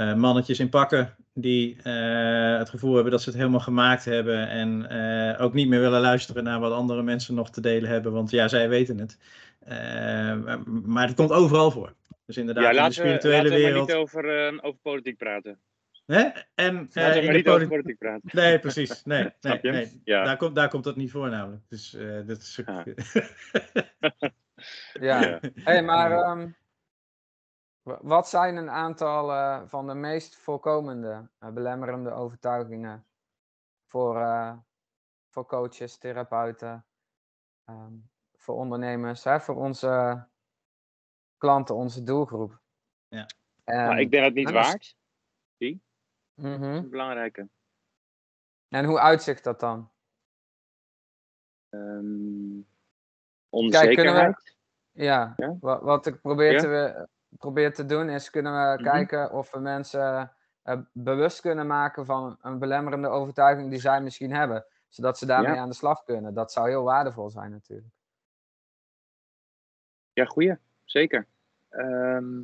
eh, mannetjes in pakken die eh, het gevoel hebben dat ze het helemaal gemaakt hebben en eh, ook niet meer willen luisteren naar wat andere mensen nog te delen hebben, want ja, zij weten het. Eh, maar het komt overal voor. Dus inderdaad, ja in de laten, we, spirituele laten we maar wereld. niet over, eh, over politiek praten. Hè? En eh, we in niet over poli- politiek praten. Nee, precies. Nee, <laughs> nee, Snap je? nee. Ja. Daar, komt, daar komt dat niet voor namelijk. Dus eh, dat is ook- Ja. <laughs> Ja. Ja. Hey, maar ehm, wat zijn een aantal eh, van de meest voorkomende eh, belemmerende overtuigingen voor, eh, voor coaches, therapeuten, ehm, voor ondernemers, hè, voor onze klanten, onze doelgroep? Ja. En, Maar ik ben het niet waard. Dat is een belangrijke. En hoe uitzicht dat dan? Ehm kunnen we- onzekerheid. Ja, Ja? Wat, wat ik probeer, Ja? te, probeer te doen is kunnen we Mhm. kijken of we mensen eh, bewust kunnen maken van een belemmerende overtuiging die zij misschien hebben. Zodat ze daarmee Ja. aan de slag kunnen. Dat zou heel waardevol zijn natuurlijk. Ja, goeie. Zeker. Ehm,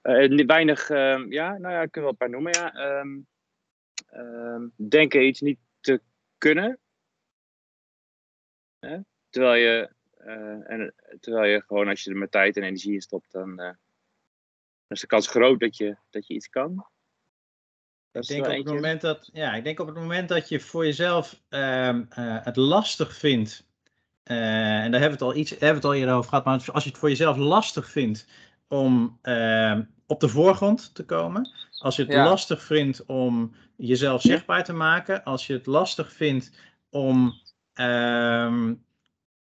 eh, ni- weinig, ehm, ja, nou ja, ik kan wel een paar noemen, ja. Ehm, denken iets niet te kunnen. Hè? Terwijl, je, eh, en, terwijl je gewoon, als je er met tijd en energie in stopt, dan, uh, is de kans groot dat je, dat je iets kan. ik denk, op het moment dat, ja, ik denk op het moment dat je voor jezelf ehm, eh, het lastig vindt, en daar hebben we het al iets hebben we het al eerder over gehad, maar als je het voor jezelf lastig vindt om ehm, op de voorgrond te komen, als je het lastig vindt om jezelf zichtbaar te maken, als je het lastig vindt om ehm,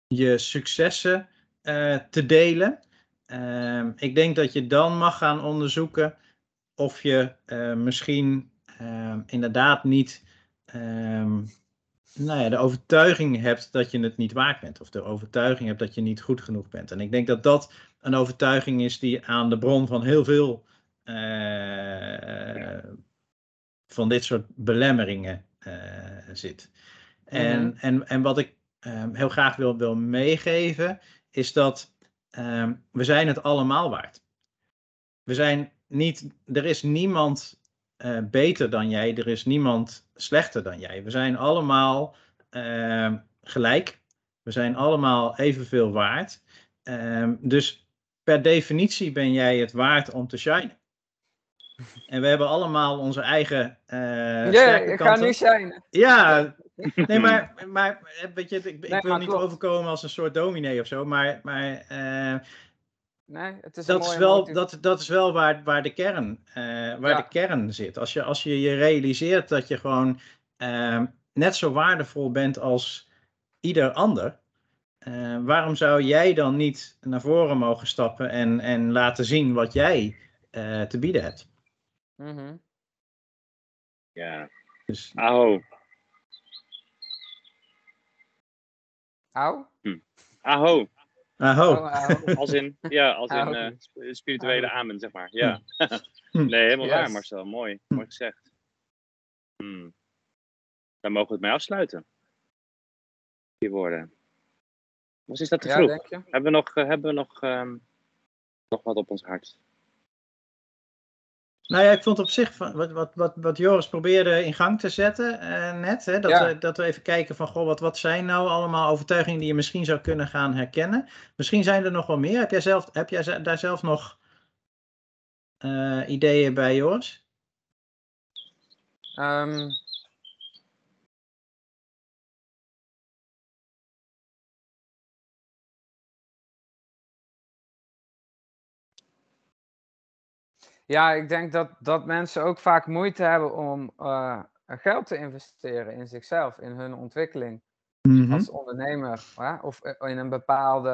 je successen uh, te delen, um, ik denk dat je dan mag gaan onderzoeken of je uh, misschien inderdaad niet nou ja, de overtuiging hebt dat je het niet waard bent. Of de overtuiging hebt dat je niet goed genoeg bent. En ik denk dat dat een overtuiging is die aan de bron van heel veel uh, van dit soort belemmeringen zit. En, mm -hmm. en, en wat ik um, heel graag wil, wil meegeven, is dat um, we zijn het allemaal waard. We zijn niet, er is niemand uh, beter dan jij, er is niemand slechter dan jij. We zijn allemaal uh, gelijk. We zijn allemaal evenveel waard. Um, dus per definitie ben jij het waard om te shinen. En we hebben allemaal onze eigen. Uh, ja, ik ga nu shinen. Ja, nee, maar, <laughs> maar weet je, ik, ik nee, wil niet klopt. overkomen als een soort dominee of zo, maar. maar uh, Nee, het is dat, is wel, dat, dat is wel waar, waar, de, kern, uh, waar ja. de kern zit. Als je, als je je realiseert dat je gewoon uh, net zo waardevol bent als ieder ander, uh, waarom zou jij dan niet naar voren mogen stappen en, en laten zien wat jij uh, te bieden hebt? Mm -hmm. Ja. Dus... Aho. Au? Hm. Aho. Aho. Oh. <laughs> Als in, ja, als in uh, spirituele Aho. amen, zeg maar. Ja. nee, helemaal yes. waar, Marcel. Mooi. Mooi gezegd. Hmm. Dan mogen we het mee afsluiten. Die woorden. Wat is dat te ja, vroeg? denk je? Hebben we nog, uh, hebben we nog, um, nog wat op ons hart? Nou ja, ik vond op zich van, wat, wat, wat, wat Joris probeerde in gang te zetten uh, net. Hè, dat, Ja. we, dat we even kijken van, goh, wat, wat zijn nou allemaal overtuigingen die je misschien zou kunnen gaan herkennen. Misschien zijn er nog wel meer. Heb jij, zelf, heb jij daar zelf nog eh, ideeën bij, Joris? Ehm, ja, ik denk dat, dat mensen ook vaak moeite hebben om eh, geld te investeren in zichzelf, in hun ontwikkeling Mhm. als ondernemer. Hè? Of eh, in een bepaalde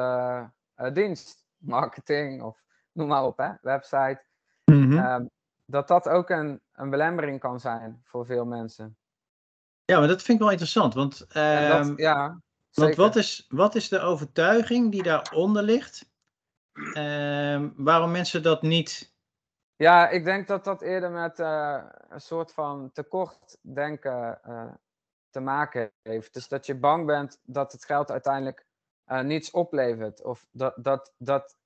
eh, dienst, marketing of noem maar op, hè? website. Mhm. Ehm, dat dat ook een, een belemmering kan zijn voor veel mensen. Ja, maar dat vind ik wel interessant. Want, dat, ehm, ja, want wat, is, wat is de overtuiging die daaronder ligt? Ehm, waarom mensen dat niet. Ja, ik denk dat dat eerder met eh, een soort van tekortdenken eh te maken heeft. Dus dat je bang bent dat het geld uiteindelijk eh, niets oplevert. Of dat, dat, dat,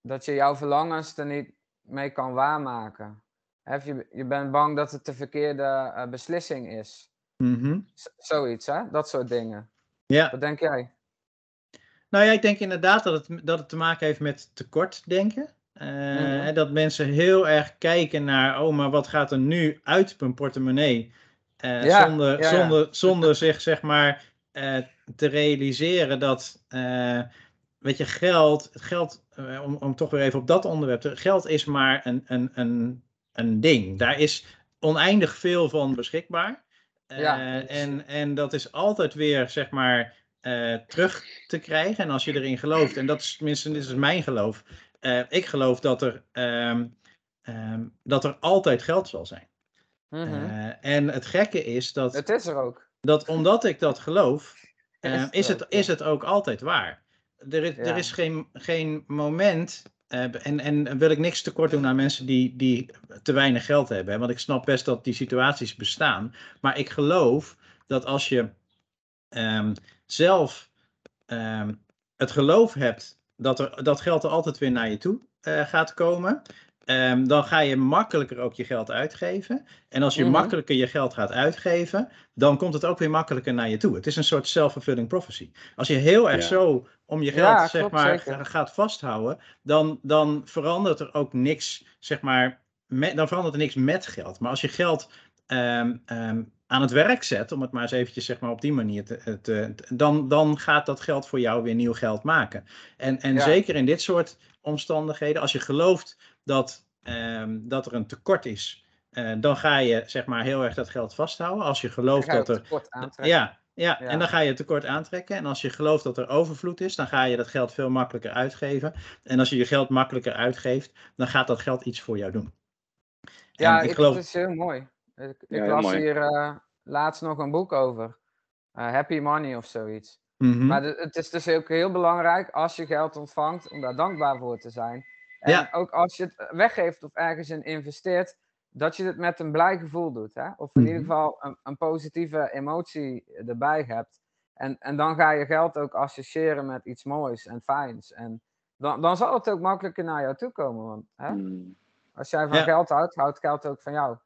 dat je jouw verlangens er niet mee kan waarmaken. Hè, Of je, je bent bang dat het de verkeerde beslissing is. Mhm. Zoiets, hè? Dat soort dingen. Ja. Wat denk jij? Nou ja, ik denk inderdaad dat het, dat het te maken heeft met tekortdenken. Eh, Mhm. Dat mensen heel erg kijken naar, oh, maar wat gaat er nu uit mijn portemonnee? Eh, Ja, zonder, ja, zonder, <laughs> zonder zich, zeg maar, eh, te realiseren dat, weet je, geld, geld, om, om toch weer even op dat onderwerp te, geld is maar een, een, een, een ding. Daar is oneindig veel van beschikbaar. En, en dat is altijd weer, zeg maar, terug te krijgen. En als je erin gelooft, en dat is tenminste, dit is mijn geloof. Eh, ik geloof dat er, ehm, ehm, dat er altijd geld zal zijn. Mhm. Eh, en het gekke is dat, het is er ook. dat omdat ik dat geloof, eh, <laughs> Is is, het ook, ja. is het ook altijd waar. Er is, er is geen, geen moment, eh, en, en wil ik niks tekort doen aan mensen die, die te weinig geld hebben. Hè, want ik snap best dat die situaties bestaan. Maar ik geloof dat als je ehm, zelf ehm, het geloof hebt dat, er, dat geld er altijd weer naar je toe eh, gaat komen. ehm, dan ga je makkelijker ook je geld uitgeven. En als je Mhm. makkelijker je geld gaat uitgeven, dan komt het ook weer makkelijker naar je toe. Het is een soort self-fulfilling prophecy. Als je heel erg Ja. zo om je geld Ja, zeg klopt, maar, zeker. gaat vasthouden, dan, dan verandert er ook niks, zeg maar, met, dan verandert er niks met geld. Maar als je geld ehm, ehm, aan het werk zet, om het maar eens eventjes zeg maar, op die manier te, te, te- dan, dan gaat dat geld voor jou weer nieuw geld maken. En, en Ja. zeker in dit soort omstandigheden, als je gelooft dat, ehm, dat er een tekort is, eh, dan ga je zeg maar heel erg dat geld vasthouden. Als je gelooft je dat er. Ja, ja, Ja. en dan ga je het tekort aantrekken. En als je gelooft dat er overvloed is, dan ga je dat geld veel makkelijker uitgeven. En als je je geld makkelijker uitgeeft, dan gaat dat geld iets voor jou doen. En Ja, ik ik, geloof. het is heel mooi. Ik, ik Ja, heel las mooi. hier eh, laatst nog een boek over. Eh, Happy Money of zoiets. Mhm. Maar de- het is dus ook heel belangrijk als je geld ontvangt om daar dankbaar voor te zijn. En Ja. ook als je het weggeeft of ergens in investeert, dat je het met een blij gevoel doet. Hè? Of in ieder Mhm. geval een, een positieve emotie erbij hebt. En, en dan ga je geld ook associëren met iets moois en fijns. En dan, dan zal het ook makkelijker naar jou toe komen. Want hè? Hmm. als jij van Ja. geld houdt, houdt geld ook van jou.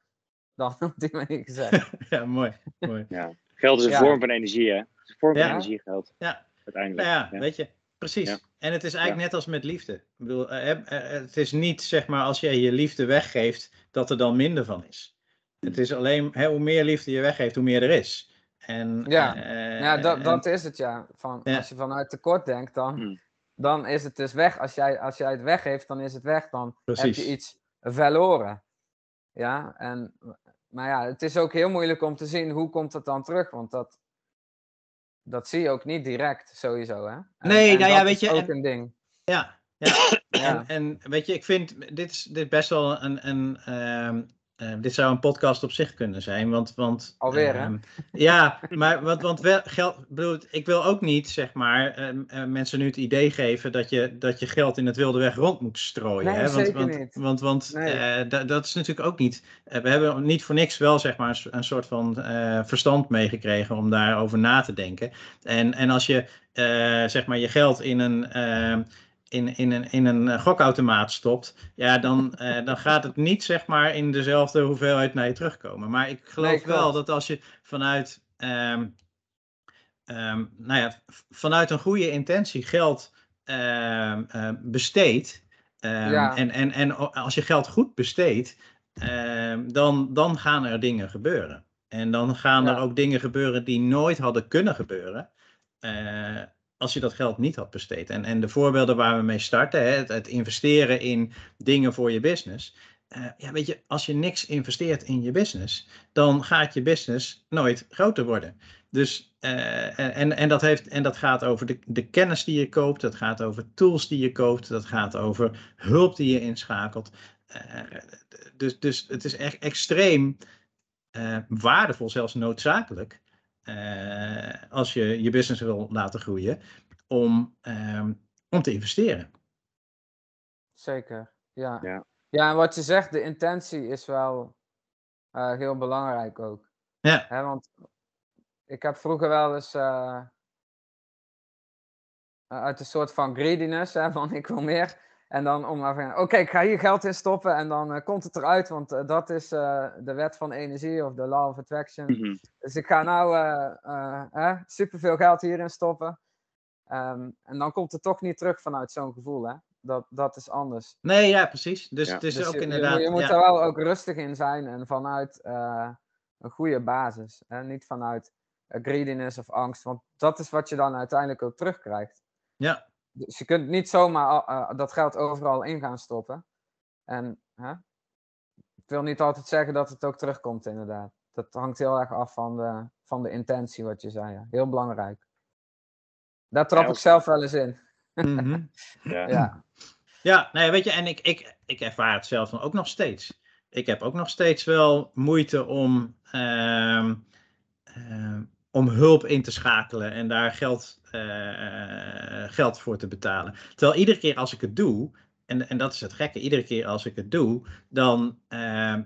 Dan <laughs> op die manier gezegd. <laughs> Ja, mooi. mooi. Ja. Geld is een Ja. vorm van energie, hè? Het is een vorm van Ja. energie, geld. Ja. Uiteindelijk. Nou ja, Ja. weet je, precies. Ja. En het is eigenlijk net als met liefde. Ik bedoel, eh, eh, eh, het is niet zeg maar als jij je liefde weggeeft, dat er dan minder van is. Het is alleen, hè, hoe meer liefde je weggeeft, hoe meer er is. En, Ja. ja, dat, en- dat is het ja. Van, Ja. Als je vanuit tekort denkt, dan, Hmm. dan is het dus weg. Als jij, als jij het weggeeft, dan is het weg. Dan heb je iets verloren. Ja, en, maar ja, het is ook heel moeilijk om te zien hoe komt het dan terug. Want dat, dat zie je ook niet direct, sowieso. Hè? En, Nee, en nou ja, dat weet is je, ook en- een ding. Ja, ja. Ja. En, weet je, ik vind dit is, dit best wel een. een ehm, eh, dit zou een podcast op zich kunnen zijn. Want. want Alweer, hè? ehm, ja, maar want, want wel, geld. ik Bedoel, ik wil ook niet, zeg maar, ehm, eh, mensen nu het idee geven dat je, dat je geld in het wilde weg rond moet strooien. Nee, hè? Want, zeker want, niet. Want, want Nee. eh, da- dat is natuurlijk ook niet. eh, we hebben niet voor niks wel, zeg maar, een so- een soort van verstand meegekregen om daarover na te denken. En, en als je, zeg maar, je geld in een. In, in, een, in een eh, gokautomaat stopt, ja, dan, eh, dan gaat het niet zeg maar in dezelfde hoeveelheid naar je terugkomen. Maar ik geloof Nee, wel dat als je vanuit, ehm, ehm, nou ja, vanuit een goede intentie geld ehm, eh, besteedt, Ja. en, en, en als je geld goed besteedt, dan, dan gaan er dingen gebeuren. En dan gaan er ook dingen gebeuren die nooit hadden kunnen gebeuren. Als je dat geld niet had besteed. En, en de voorbeelden waar we mee starten, hè, het, investeren in dingen voor je business. eh, ja, weet je, als je niks investeert in je business, dan gaat je business nooit groter worden. Dus, eh, en, en, dat heeft, en dat gaat over de, de kennis die je koopt, dat gaat over tools die je koopt, dat gaat over hulp die je inschakelt. Eh, dus, dus het is echt extreem waardevol, zelfs noodzakelijk, eh, als je je business wil laten groeien, om, ehm, om te investeren. Zeker, ja. Ja. Ja, en wat je zegt, de intentie is wel eh, heel belangrijk ook. Ja. Hè, want ik heb vroeger wel eens eh, uit een soort van greediness, hè, <laughs> van ik wil meer. En dan om maar van, oké, ik ga hier geld in stoppen en dan eh, komt het eruit, want eh, dat is eh, de wet van energie of de law of attraction. Mhm. Dus ik ga nou eh, eh, superveel geld hierin stoppen. Ehm, en dan komt het toch niet terug vanuit zo'n gevoel, hè. Dat, dat is anders. Nee, ja, precies. Dus Ja. het is Dus ook je, je inderdaad. moet- je moet ja. er wel ook rustig in zijn en vanuit eh, een goede basis. Hè? Niet vanuit greediness of angst, want dat is wat je dan uiteindelijk ook terugkrijgt. Ja. Dus je kunt niet zomaar eh, dat geld overal in gaan stoppen. En hè? ik wil niet altijd zeggen dat het ook terugkomt, inderdaad. Dat hangt heel erg af van de, van de intentie, wat je zei. Ja. Heel belangrijk. Daar trap Ja, ik zelf wel eens in. Mhm. <laughs> Ja. Ja, Ja, ja, weet je, en ik, ik, ik ervaar het zelf ook nog steeds. Ik heb ook nog steeds wel moeite om, ehm, ehm, om hulp in te schakelen en daar geld, geld voor te betalen. Terwijl iedere keer als ik het doe, en, en dat is het gekke, iedere keer als ik het doe, dan, ehm,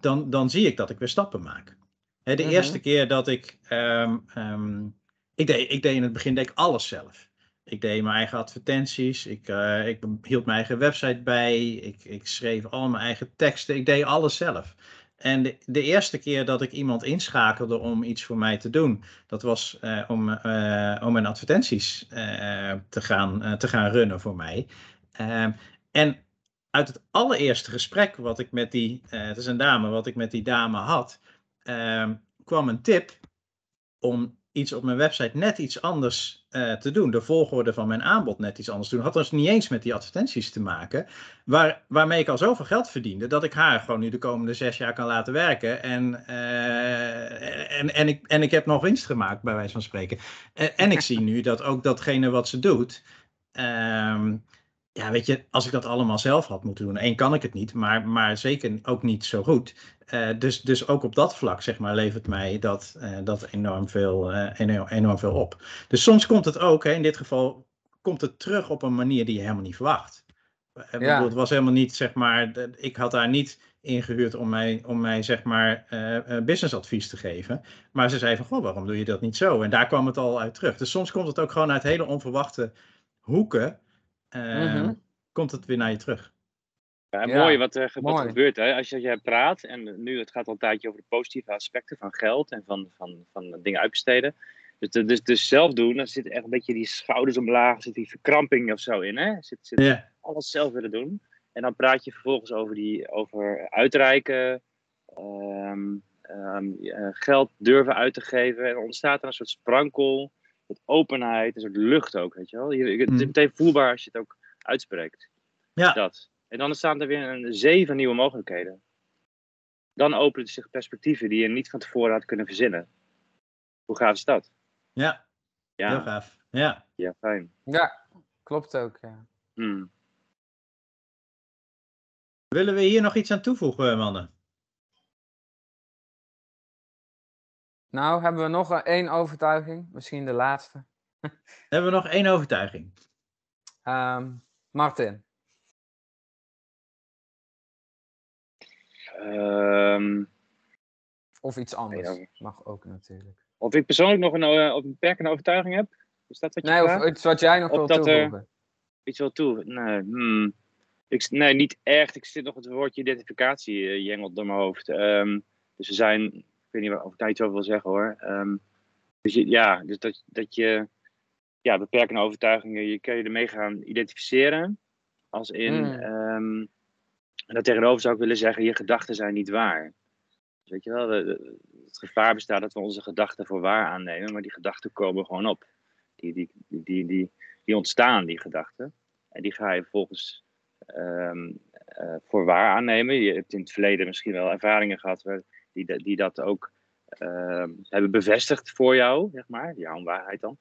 dan, dan zie ik dat ik weer stappen maak. Hè, de Mhm. eerste keer dat ik, ehm, ehm, ik, deed, ik deed in het begin deed ik alles zelf. Ik deed mijn eigen advertenties. Ik, uh, ik hield mijn eigen website bij. Ik, ik schreef al mijn eigen teksten. Ik deed alles zelf. En de, eerste keer dat ik iemand inschakelde om iets voor mij te doen, dat was uh, om, uh, om mijn advertenties te, gaan, te gaan runnen voor mij. Ehm, en uit het allereerste gesprek wat ik met die, het is een dame, wat ik met die dame had, ehm, kwam een tip om iets op mijn website net iets anders uh, te doen. De volgorde van mijn aanbod net iets anders te doen. Had dus niet eens met die advertenties te maken. Waar, waarmee ik al zoveel geld verdiende. Dat ik haar gewoon nu de komende zes jaar kan laten werken. En, uh, en, en, ik, en ik heb nog winst gemaakt, bij wijze van spreken. En, en ik zie nu dat ook datgene wat ze doet. Um, ja, weet je, als ik dat allemaal zelf had moeten doen. één kan ik het niet, maar, maar zeker ook niet zo goed. Uh, dus, dus ook op dat vlak, zeg maar, levert mij dat, uh, dat enorm, veel, uh, enorm, enorm, veel op. Dus soms komt het ook, hè, in dit geval, komt het terug op een manier die je helemaal niet verwacht. Ja. Bedoel, het was helemaal niet, zeg maar, ik had daar niet ingehuurd om mij, om mij zeg maar, businessadvies te geven. Maar ze zei van, goh, waarom doe je dat niet zo? En daar kwam het al uit terug. Dus soms komt het ook gewoon uit hele onverwachte hoeken uh, komt het weer naar je terug. Ja, ja mooi wat er wat gebeurt. Hè? Als je, je praat, en nu het gaat al een tijdje over de positieve aspecten van geld en van, van, van dingen uitbesteden. Dus, dus, dus zelf doen, dan zit echt een beetje die schouders omlaag, zit die verkramping of zo in. Hè? Zit, zit ja. alles zelf willen doen. En dan praat je vervolgens over, die, over uitreiken, um, um, geld durven uit te geven. En dan ontstaat er een soort sprankel wat openheid, een soort lucht ook, weet je wel. Je, het is mm. meteen voelbaar als je het ook uitspreekt. Ja. Dat. En dan staan er weer een zee van nieuwe mogelijkheden. Dan openen zich perspectieven die je niet van tevoren had kunnen verzinnen. Hoe gaaf is dat? Ja, ja. heel gaaf. Ja. ja, fijn. Ja, klopt ook, ja. Hmm. Willen we hier nog iets aan toevoegen, mannen? Nou, hebben we nog één overtuiging? Misschien de laatste. hebben we nog één overtuiging? Um, Martin. Um, of iets anders. Mag ook natuurlijk. Of ik persoonlijk nog een, uh, een beperkende overtuiging heb? Is dat wat je Nee, of iets wat jij nog wil toevoegen. iets wil toe. Nee, hmm. ik, nee, niet echt. Ik zit nog het woordje identificatie uh, jengelt door mijn hoofd. Um, dus we zijn weet niet of ik daar iets over wil zeggen hoor. Um, dus je, ja, dus dat, dat je ja, beperkende overtuigingen, je kan je ermee gaan identificeren. Als in, mm. um, en dat tegenover zou ik willen zeggen, je gedachten zijn niet waar. Dus weet je wel, het gevaar bestaat dat we onze gedachten voor waar aannemen, maar die gedachten komen gewoon op. Die, die, die, die, die ontstaan, die gedachten. En die ga je vervolgens um, uh, voor waar aannemen. Je hebt in het verleden misschien wel ervaringen gehad waar die, die dat ook uh, hebben bevestigd voor jou, zeg maar, jouw waarheid dan.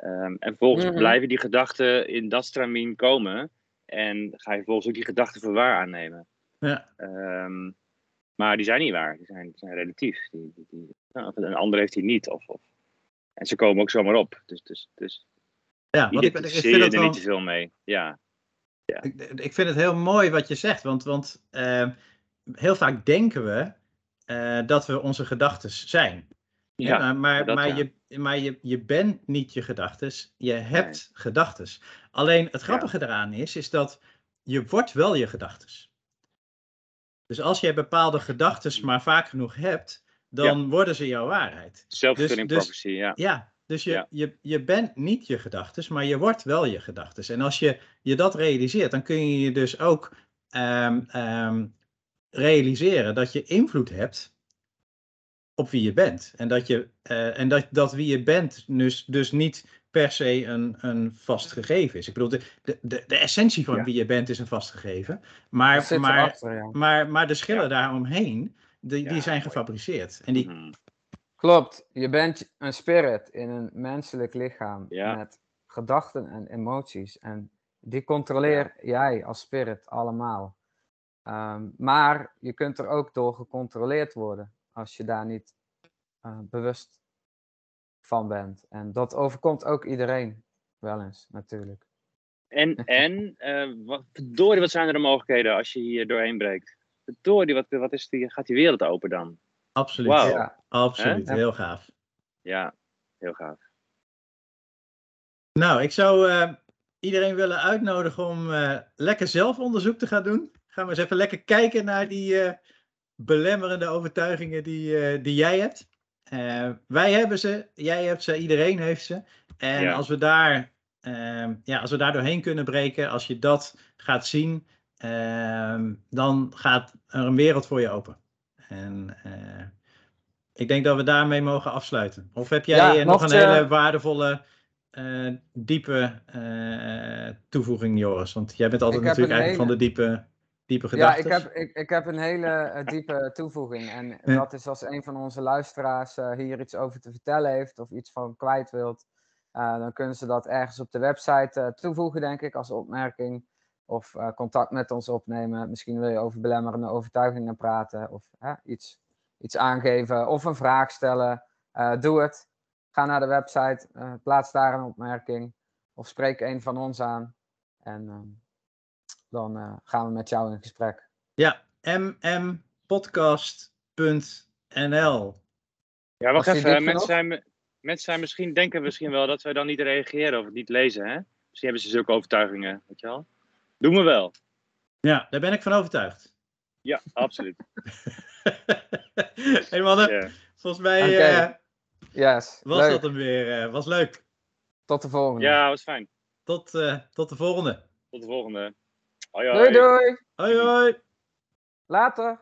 Um, en vervolgens mm -hmm. blijven die gedachten in dat stramien komen. En ga je vervolgens ook die gedachten voor waar aannemen. Ja. Um, maar die zijn niet waar, die zijn, die zijn relatief. Die, die, die, nou, een ander heeft die niet. Of, of, en ze komen ook zomaar op. Dus, dus, dus ja, want ik, ik vind je er wel, niet te veel mee. Ja. ja. Ik, ik vind het heel mooi wat je zegt, want, want uh, heel vaak denken we uh, dat we onze gedachten zijn. Ja, ja maar, dat, maar, ja. je, maar je, je bent niet je gedachten, je hebt nee. gedachten. Alleen het grappige eraan is, is dat je wordt wel je gedachten. Dus als je bepaalde gedachten maar vaak genoeg hebt, dan worden ze jouw waarheid. Self-fulfilling dus, dus, ja. Ja, dus je, je, je bent niet je gedachten, maar je wordt wel je gedachten. En als je je dat realiseert, dan kun je je dus ook um, um, realiseren dat je invloed hebt op wie je bent. En dat, je, uh, en dat, dat wie je bent dus, dus niet per se een, een vast gegeven is. Ik bedoel, de, de, de essentie van ja. wie je bent is een vast gegeven. Maar, maar, ja. maar, maar de schillen ja. daaromheen, die, die zijn gefabriceerd. En die... Mhm. Klopt, je bent een spirit in een menselijk lichaam met gedachten en emoties. En die controleer jij als spirit allemaal. Um, maar je kunt er ook door gecontroleerd worden als je daar niet uh, bewust van bent. En dat overkomt ook iedereen wel eens, natuurlijk. En, <laughs> en uh, wat, verdorie, wat zijn er de mogelijkheden als je hier doorheen breekt? Verdorie, wat, wat is die, gaat die wereld open dan? Absoluut. Wow. Ja. Absoluut, He? heel gaaf. Ja, heel gaaf. Nou, ik zou uh, iedereen willen uitnodigen om uh, lekker zelf onderzoek te gaan doen. Gaan we eens even lekker kijken naar die uh, belemmerende overtuigingen die, die jij hebt. wij hebben ze, jij hebt ze, iedereen heeft ze. En ja. als, we daar, ehm, ja, als we daar doorheen kunnen breken, als je dat gaat zien, ehm, dan gaat er een wereld voor je open. En ik denk dat we daarmee mogen afsluiten. Of heb jij ja, nog een hele waardevolle uh, diepe uh, toevoeging, Joris? Want jij bent altijd natuurlijk eigenlijk van de diepe, diepe gedachten. Ja, ik heb, ik, ik heb een hele uh, diepe toevoeging. En ja. dat is als een van onze luisteraars hier iets over te vertellen heeft of iets van kwijt wilt. dan kunnen ze dat ergens op de website toevoegen, denk ik, als opmerking. Of contact met ons opnemen. Misschien wil je over belemmerende overtuigingen praten of iets, iets aangeven of een vraag stellen. doe het. Ga naar de website, plaats daar een opmerking of spreek een van ons aan. En uh, dan uh, gaan we met jou in gesprek. Ja, mmpodcast.nl. Ja, wacht even. Mensen zijn, mensen zijn misschien, denken misschien wel dat wij dan niet reageren of het niet lezen. Hè? Misschien hebben ze zulke overtuigingen, weet je wel. Doen we wel. Ja, daar ben ik van overtuigd. Ja, absoluut. <laughs> hey mannen, yeah. volgens mij okay. Yes, was leuk. dat hem weer. Uh, was leuk. Tot de volgende. Ja, was fijn. Tot, uh, tot de volgende. Tot de volgende. Hoi, hoi. Doei, doei. Hoi, hoi. Later.